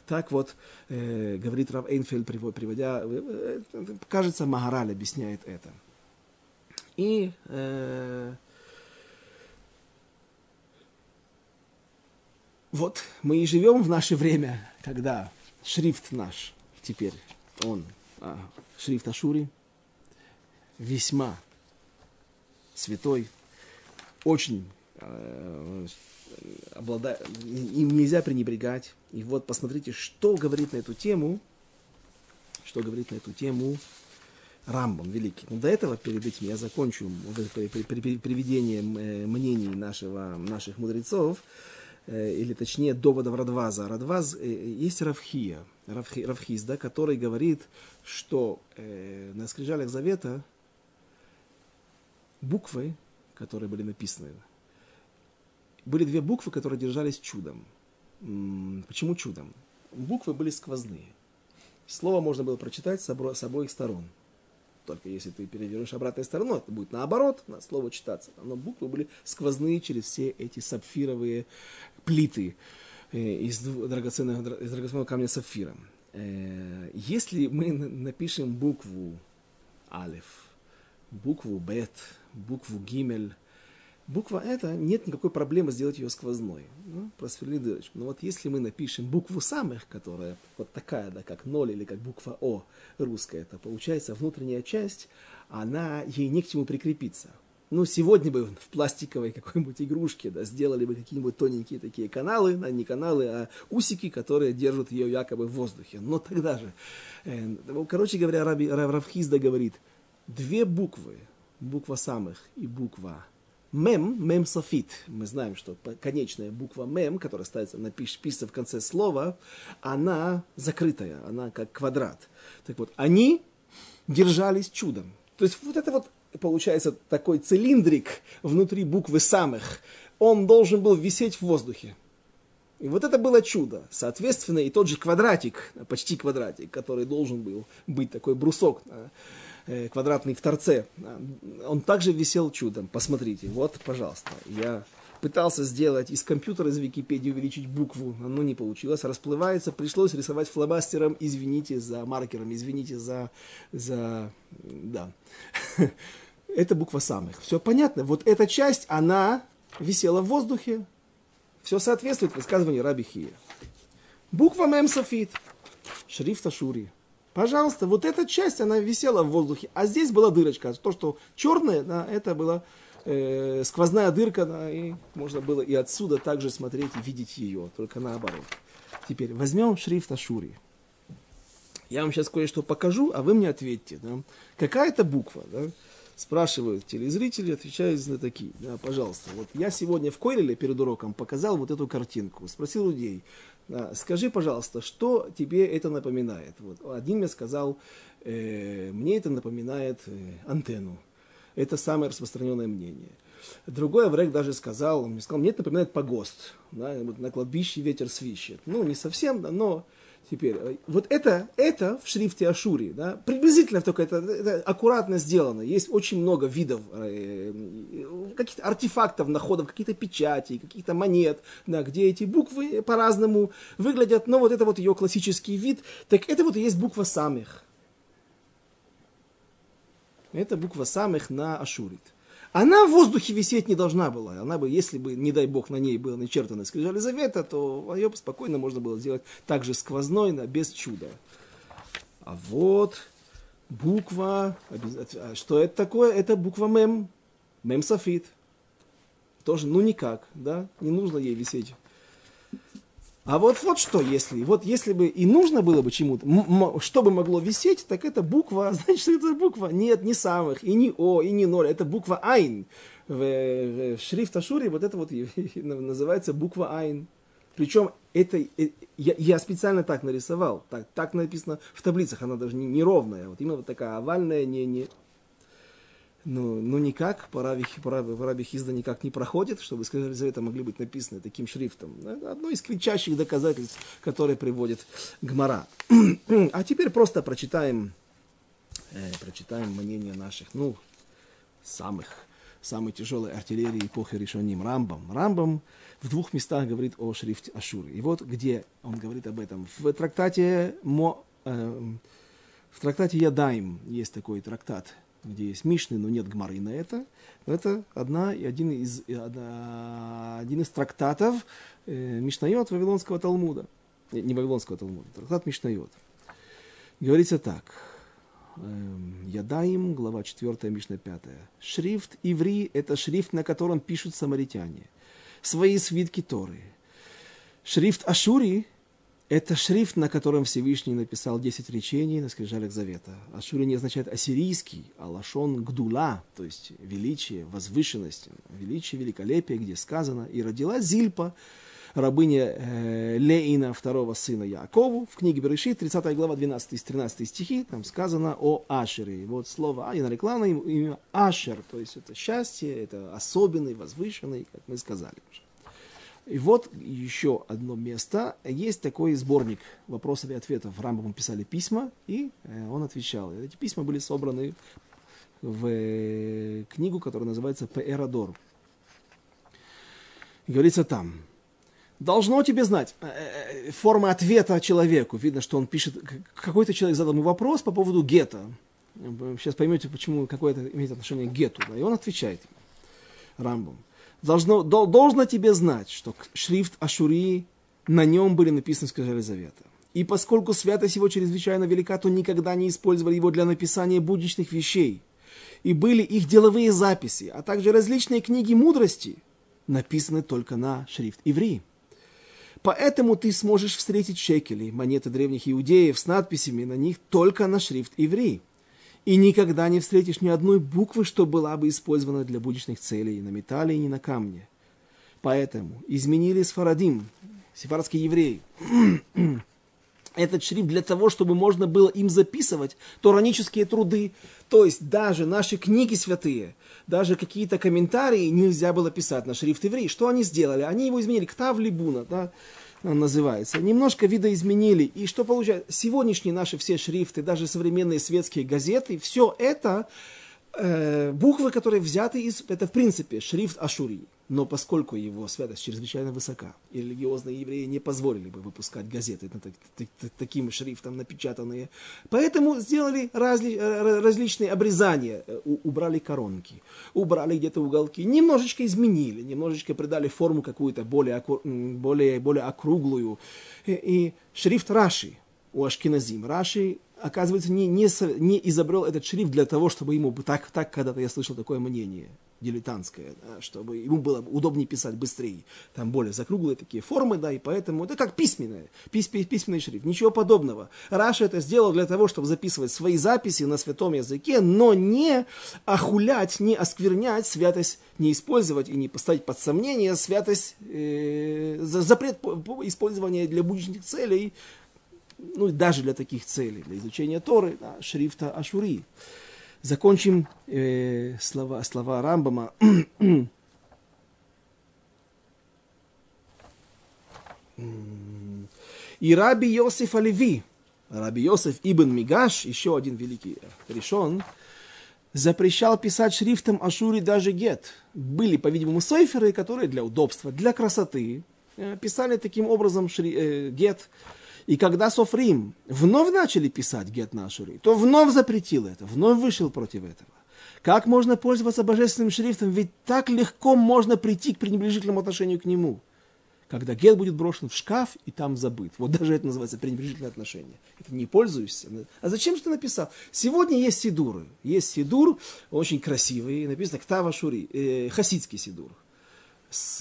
Так вот, э, говорит Рав Эйнфельд, приводя, э, э, кажется, Магараль объясняет это. И э, вот мы и живем в наше время, когда шрифт наш теперь, он а, шрифт Ашури, весьма святой, очень э, обладает, им нельзя пренебрегать. И вот посмотрите, что говорит на эту тему, что говорит на эту тему Рамбом великий. Но до этого, перед этим, я закончу приведением э, мнений нашего, наших мудрецов. Э, или точнее доводов Радваза. Радваз, э, есть Равхия, Равхи, Равхиз, да, который говорит, что э, на скрижалях Завета буквы, которые были написаны, были две буквы, которые держались чудом. Почему чудом? Буквы были сквозные. Слово можно было прочитать с, с обоих сторон. Только если ты перевернешь обратной стороной, это будет наоборот, на слово читаться. Но буквы были сквозные через все эти сапфировые плиты э, из драгоценного, из драгоценного камня сапфира. Э, если мы напишем букву Алиф, букву Бет, букву Гимель, буква эта, нет никакой проблемы сделать ее сквозной. Ну, просверлить дырочку. Но вот если мы напишем букву самых, которая вот такая, да, как ноль или как буква О русская, это получается внутренняя часть, она, ей не к чему прикрепиться. Ну, сегодня бы в пластиковой какой-нибудь игрушке да, сделали бы какие-нибудь тоненькие такие каналы, да, не каналы, а усики, которые держат ее якобы в воздухе. Но тогда же, э, короче говоря, Раби, Равхизда говорит, две буквы, буква самых и буква мем, мем софит. Мы знаем, что конечная буква мем, которая ставится, пишется в конце слова, она закрытая, она как квадрат. Так вот, они держались чудом. То есть вот это вот получается такой цилиндрик внутри буквы самых, он должен был висеть в воздухе. И вот это было чудо. Соответственно, и тот же квадратик, почти квадратик, который должен был быть такой брусок квадратный в торце, он также висел чудом. Посмотрите, вот, пожалуйста, я пытался сделать из компьютера, из Википедии увеличить букву, но не получилось, расплывается, пришлось рисовать фломастером, извините за маркером, извините за, за, да. [laughs] Это буква самых. Все понятно. Вот эта часть, она висела в воздухе. Все соответствует высказыванию Раби Хия. Буква Мем Софит. Шрифт Ашури. Пожалуйста, вот эта часть, она висела в воздухе, а здесь была дырочка. То, что черное, да, это была э, сквозная дырка, да, и можно было и отсюда также смотреть и видеть ее, только наоборот. Теперь возьмем шрифт Ашури. Я вам сейчас кое-что покажу, а вы мне ответьте. Да? Какая это буква? Да? Спрашивают телезрители, отвечают знатоки. Да, пожалуйста. Вот я сегодня в Койлеле перед уроком показал вот эту картинку. Спросил людей, скажи, пожалуйста, что тебе это напоминает? Вот, один мне сказал, э, мне это напоминает э, антенну. Это самое распространенное мнение. Другой Аврек даже сказал, он мне сказал, мне это напоминает погост. Да, вот на кладбище ветер свищет. Ну, не совсем, но теперь, э, вот это, это в шрифте Ашури, да, приблизительно только это, это аккуратно сделано. Есть очень много видов, э, каких-то артефактов, находов, каких-то печатей, каких-то монет, да, где эти буквы по-разному выглядят, но вот это вот ее классический вид, так это вот и есть буква самих. Это буква самых на Ашурит. Она в воздухе висеть не должна была. Она бы, если бы, не дай бог, на ней было начертано скрижали завета, то ее спокойно можно было сделать также сквозной, но без чуда. А вот буква, а что это такое? Это буква мем, мем софит. Тоже, ну никак, да, не нужно ей висеть а вот, вот что, если, вот если бы и нужно было бы чему-то, что бы могло висеть, так это буква, [laughs] значит, это буква, нет, не самых, и не О, и не ноль, это буква Айн. В, в, шрифт Ашури вот это вот [laughs] называется буква Айн. Причем это, э, я, я специально так нарисовал, так, так написано в таблицах, она даже не, не ровная, вот именно вот такая овальная, не, не, ну, ну никак, пора Хизда никак не проходит, чтобы сказали Завета могли быть написаны таким шрифтом. Это одно из кричащих доказательств, которые приводит Гмара. [clears throat] а теперь просто прочитаем, э, прочитаем мнение наших, ну, самых, самой тяжелой артиллерии эпохи решением Рамбам. Рамбам в двух местах говорит о шрифте Ашуры. И вот где он говорит об этом. В трактате Мо, э, в трактате Ядаим есть такой трактат, где есть Мишны, но нет Гмары на это. Это одна, один, из, один из трактатов э, Мишнайот Вавилонского Талмуда. Не, не Вавилонского Талмуда, трактат Мишнайот. Говорится так. Эм, Ядаим, глава 4, Мишна 5. Шрифт иври – это шрифт, на котором пишут самаритяне. Свои свитки Торы. Шрифт Ашури это шрифт, на котором Всевышний написал 10 речений на скрижалях Завета. Ашури не означает ассирийский, а лашон гдула, то есть величие, возвышенность, величие, великолепие, где сказано, и родила Зильпа, рабыня э, Леина, второго сына Якову. В книге Берешит, 30 глава, 12-13 стихи, там сказано о Ашере. Вот слово А, я нарекла на имя Ашер, то есть это счастье, это особенный, возвышенный, как мы сказали уже. И вот еще одно место. Есть такой сборник вопросов и ответов. Рамбаму писали письма, и э, он отвечал. Эти письма были собраны в э, книгу, которая называется «Пеэрадор». Говорится там, должно тебе знать э, форма ответа человеку. Видно, что он пишет, какой-то человек задал ему вопрос по поводу гетто. Сейчас поймете, почему какое-то имеет отношение к гету. Да? И он отвечает Рамбам должно, должно тебе знать, что шрифт Ашури, на нем были написаны скрижали завета. И поскольку святость его чрезвычайно велика, то никогда не использовали его для написания будничных вещей. И были их деловые записи, а также различные книги мудрости, написаны только на шрифт иври. Поэтому ты сможешь встретить шекели, монеты древних иудеев с надписями на них только на шрифт иври и никогда не встретишь ни одной буквы, что была бы использована для будничных целей на металле и не на камне. Поэтому изменили сфарадим, сефардские евреи, [clears throat] этот шрифт для того, чтобы можно было им записывать торанические труды, то есть даже наши книги святые, даже какие-то комментарии нельзя было писать на шрифт еврей. Что они сделали? Они его изменили, ктав либуна, да, называется. Немножко видоизменили. И что получается? Сегодняшние наши все шрифты, даже современные светские газеты, все это э, буквы, которые взяты из... Это, в принципе, шрифт Ашури. Но поскольку его святость чрезвычайно высока, и религиозные евреи не позволили бы выпускать газеты таким шрифтом напечатанные, поэтому сделали разли, э, различные обрезания. Э, убрали коронки, убрали где-то уголки, немножечко изменили, немножечко придали форму какую-то более, более, более округлую. И, и шрифт Раши у Ашкиназим. Раши оказывается, не, не, не изобрел этот шрифт для того, чтобы ему так, так когда-то я слышал такое мнение дилетантское, да, чтобы ему было удобнее писать быстрее. Там более закруглые такие формы, да, и поэтому это как письменное, пись, письменный шрифт. Ничего подобного. Раша это сделал для того, чтобы записывать свои записи на святом языке, но не охулять, не осквернять святость, не использовать и не поставить под сомнение святость, э, запрет использования для будущих целей, ну и даже для таких целей, для изучения Торы, да, шрифта Ашури. Закончим э, слова, слова Рамбама. [clears throat] И Раби Йосиф Оливи, Раби Йосиф Ибн Мигаш, еще один великий решен, запрещал писать шрифтом Ашури даже гет. Были, по-видимому, сейферы, которые для удобства, для красоты э, писали таким образом шри, э, гет. И когда Софрим вновь начали писать гет на Ашури, то вновь запретил это, вновь вышел против этого. Как можно пользоваться божественным шрифтом? Ведь так легко можно прийти к пренебрежительному отношению к нему. Когда гет будет брошен в шкаф и там забыт. Вот даже это называется пренебрежительное отношение. Это не пользуешься. А зачем же ты написал? Сегодня есть сидуры. Есть сидур, очень красивый, написано Ктава Шури, э, хасидский сидур.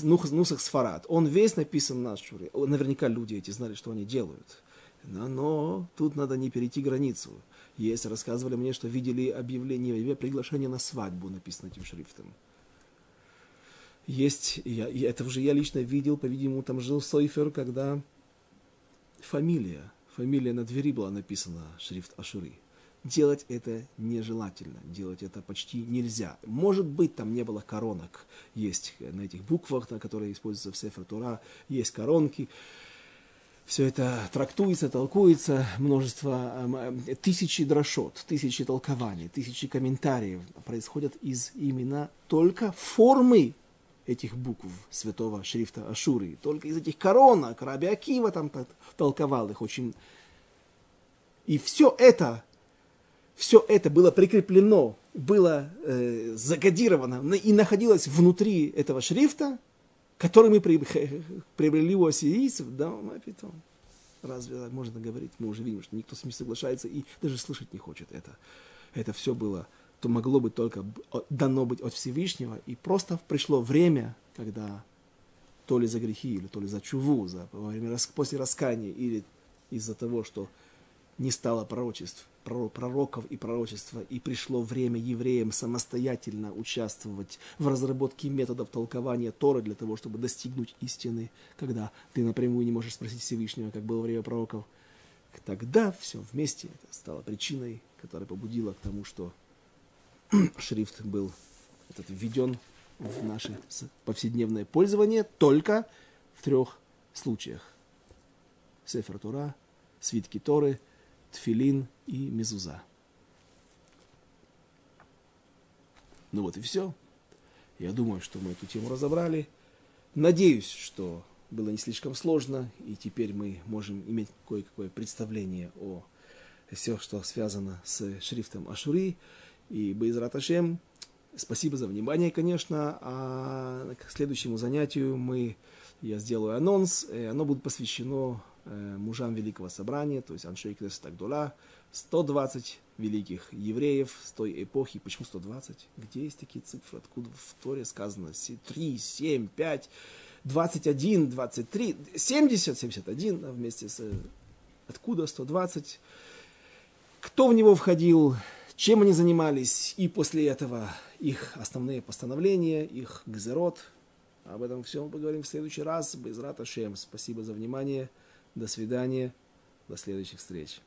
Нусах Сфарад. Он весь написан на Шуре. Наверняка люди эти знали, что они делают. Но, но тут надо не перейти границу. Есть, рассказывали мне, что видели объявление, приглашение на свадьбу написано этим шрифтом. Есть, я, это уже я лично видел, по-видимому, там жил Сойфер, когда фамилия, фамилия на двери была написана, шрифт Ашури делать это нежелательно, делать это почти нельзя. Может быть, там не было коронок, есть на этих буквах, на которые используются в Сефер Тура, есть коронки. Все это трактуется, толкуется, множество, э, тысячи дрошот, тысячи толкований, тысячи комментариев происходят из именно только формы этих букв святого шрифта Ашуры. Только из этих коронок Раби Акива там толковал их очень. И все это все это было прикреплено, было э, закодировано и находилось внутри этого шрифта, который мы приобрели у ассирийцев, да, мы питом. Разве так можно говорить? Мы уже видим, что никто с ним соглашается и даже слышать не хочет это. Это все было, то могло быть только дано быть от Всевышнего, и просто пришло время, когда то ли за грехи, или то ли за чуву, за, во время, после раскаяния, или из-за того, что не стало пророчеств, пророков и пророчества, и пришло время евреям самостоятельно участвовать в разработке методов толкования Торы для того, чтобы достигнуть истины, когда ты напрямую не можешь спросить Всевышнего, как было время пророков. Тогда все вместе это стало причиной, которая побудила к тому, что [clears throat] шрифт был этот введен в наше повседневное пользование только в трех случаях. Сефер Тора, свитки Торы – тфилин и мезуза. Ну вот и все. Я думаю, что мы эту тему разобрали. Надеюсь, что было не слишком сложно, и теперь мы можем иметь кое-какое представление о все, что связано с шрифтом Ашури и Байзрат Ашем. Спасибо за внимание, конечно. А к следующему занятию мы, я сделаю анонс. Оно будет посвящено мужам Великого Собрания, то есть Аншей Тагдула, 120 великих евреев с той эпохи. Почему 120? Где есть такие цифры? Откуда в Торе сказано 3, 7, 5, 21, 23, 70, 71 вместе с... Откуда 120? Кто в него входил? Чем они занимались? И после этого их основные постановления, их гзерот. Об этом всем поговорим в следующий раз. Без Раташем. Спасибо за внимание. До свидания. До следующих встреч.